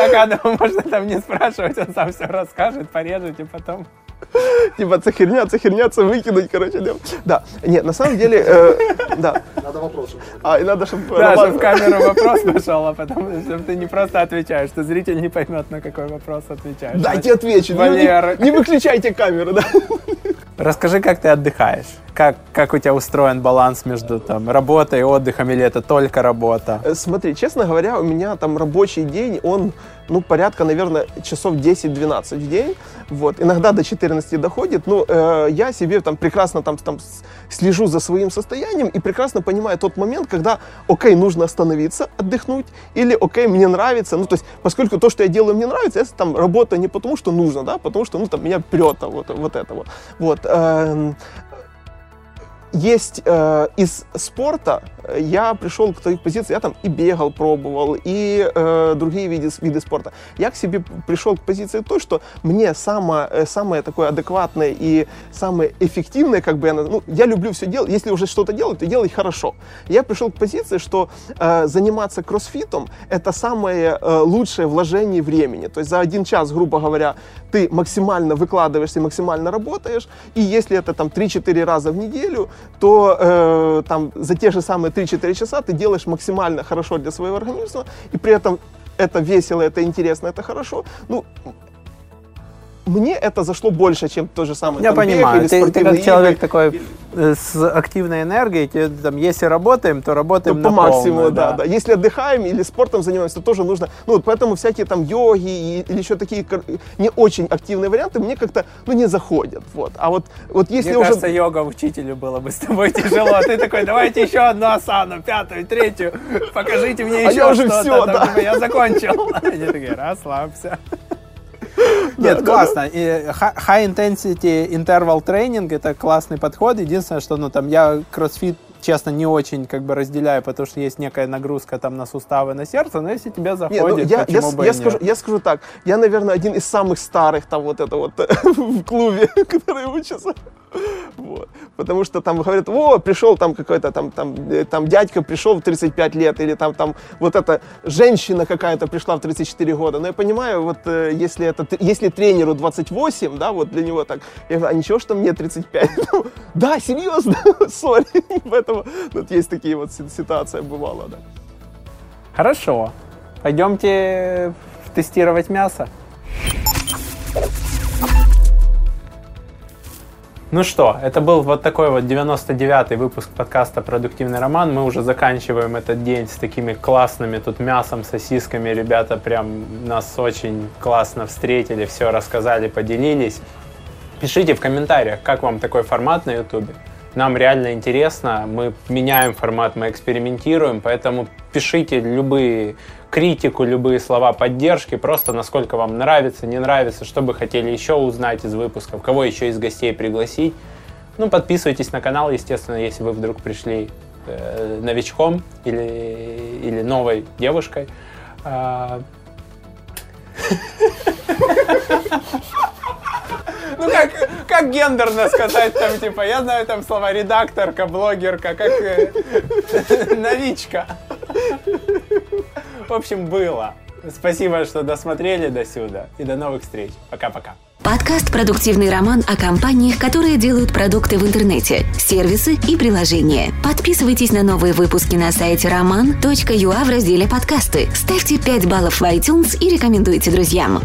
Так Адаму можно там не спрашивать, он сам все расскажет, порежет и потом. типа, це херня, це херня, це викинуть, короче. Да. да. Нет, на самом деле, э, да. Надо вопрос. А, и надо, чтобы Да, чтобы в камеру вопрос пошел, а потом, чтобы ты не просто отвечаешь, что зритель не поймет, на какой вопрос отвечаешь. Дайте отвечу. Не, Валера. не- не выключайте камеру, да. Расскажи, как ты отдыхаешь? Как, как у тебя устроен баланс между там, работой и отдыхом, или это только работа? Э, Смотри, честно говоря, у меня там рабочий день, он, ну, порядка, наверное, часов 10-12 в день. Вот. Иногда до 14 доходит. Ну, э, я себе там прекрасно там, там слежу за своим состоянием и прекрасно понимаю тот момент, когда, окей, нужно остановиться, отдохнуть, или, окей, мне нравится. Ну, то есть, поскольку то, что я делаю, мне нравится, это там работа не потому, что нужно, да, потому что, ну, там, меня прет а, вот, вот это вот. Вот. эм, есть э, из спорта э, я пришел к той позиции, я там и бегал, пробовал, и э, другие виды, виды спорта. Я к себе пришел к позиции той, что мне самое, э, самое такое адекватное и самое эффективное, как бы я, ну, я люблю все делать, если уже что-то делать, то делать хорошо. Я пришел к позиции, что э, заниматься кроссфитом это самое э, лучшее вложение времени. То есть за один час, грубо говоря, ты максимально выкладываешься, максимально работаешь, и если это там 3-4 раза в неделю, то э, там за те же самые 3-4 часа ты делаешь максимально хорошо для своего организма, и при этом это весело, это интересно, это хорошо. Ну, мне это зашло больше, чем то же самое. Я там, бег понимаю, или ты, ты как человек игры. такой с активной энергией, там, если работаем, то То работаем по на максимуму, полную, да, да. Если отдыхаем или спортом занимаемся, то тоже нужно. Ну, вот поэтому всякие там йоги и- или еще такие не очень активные варианты мне как-то ну, не заходят. Вот. А вот, вот если Мне уже. кажется, йога учителю было бы с тобой тяжело. А Ты такой, давайте еще одну асану, пятую, третью. Покажите мне А еще что-то. да. типа, Я закончил. Они такие, расслабься. Нет, классно. High intensity interval training это классный подход. Единственное, что ну там я кроссфит честно, не очень как бы разделяю, потому что есть некая нагрузка там на суставы, на сердце, но если тебе Не, заходит, ну, я, я, почему с- бы я скажу, нет? я скажу так, я, наверное, один из самых старых там вот это вот в клубе, который учится. Вот. Потому что там говорят, о, пришел там какой-то там, там, э, там дядька пришел в 35 лет, или там, там вот эта женщина какая-то пришла в 34 года. Но я понимаю, вот э, если, это, если тренеру 28, да, вот для него так, я говорю, а ничего, что мне 35? Ну, Да, серьезно, сори. Поэтому вот есть такие вот си- ситуации бывало, да. Хорошо. Пойдемте тестировать мясо. Ну что, это был вот такой вот 99-й выпуск подкаста «Продуктивный роман». Мы уже заканчиваем этот день с такими классными тут мясом, сосисками. Ребята прям нас очень классно встретили, все рассказали, поделились. Пишите в комментариях, как вам такой формат на ютубе. Нам реально интересно, мы меняем формат, мы экспериментируем, поэтому пишите любые критику, любые слова поддержки, просто насколько вам нравится, не нравится, что бы хотели еще узнать из выпусков, кого еще из гостей пригласить. Ну, подписывайтесь на канал, естественно, если вы вдруг пришли э, новичком или, или новой девушкой. А, Ну как, как гендерно сказать там, типа, я знаю там слова редакторка, блогерка, как э, новичка. В общем, было. Спасибо, что досмотрели до сюда. И до новых встреч. Пока-пока. Подкаст «Продуктивный роман» о компаниях, которые делают продукты в интернете, сервисы и приложения. Подписывайтесь на новые выпуски на сайте roman.ua в разделе «Подкасты». Ставьте 5 баллов в iTunes и рекомендуйте друзьям.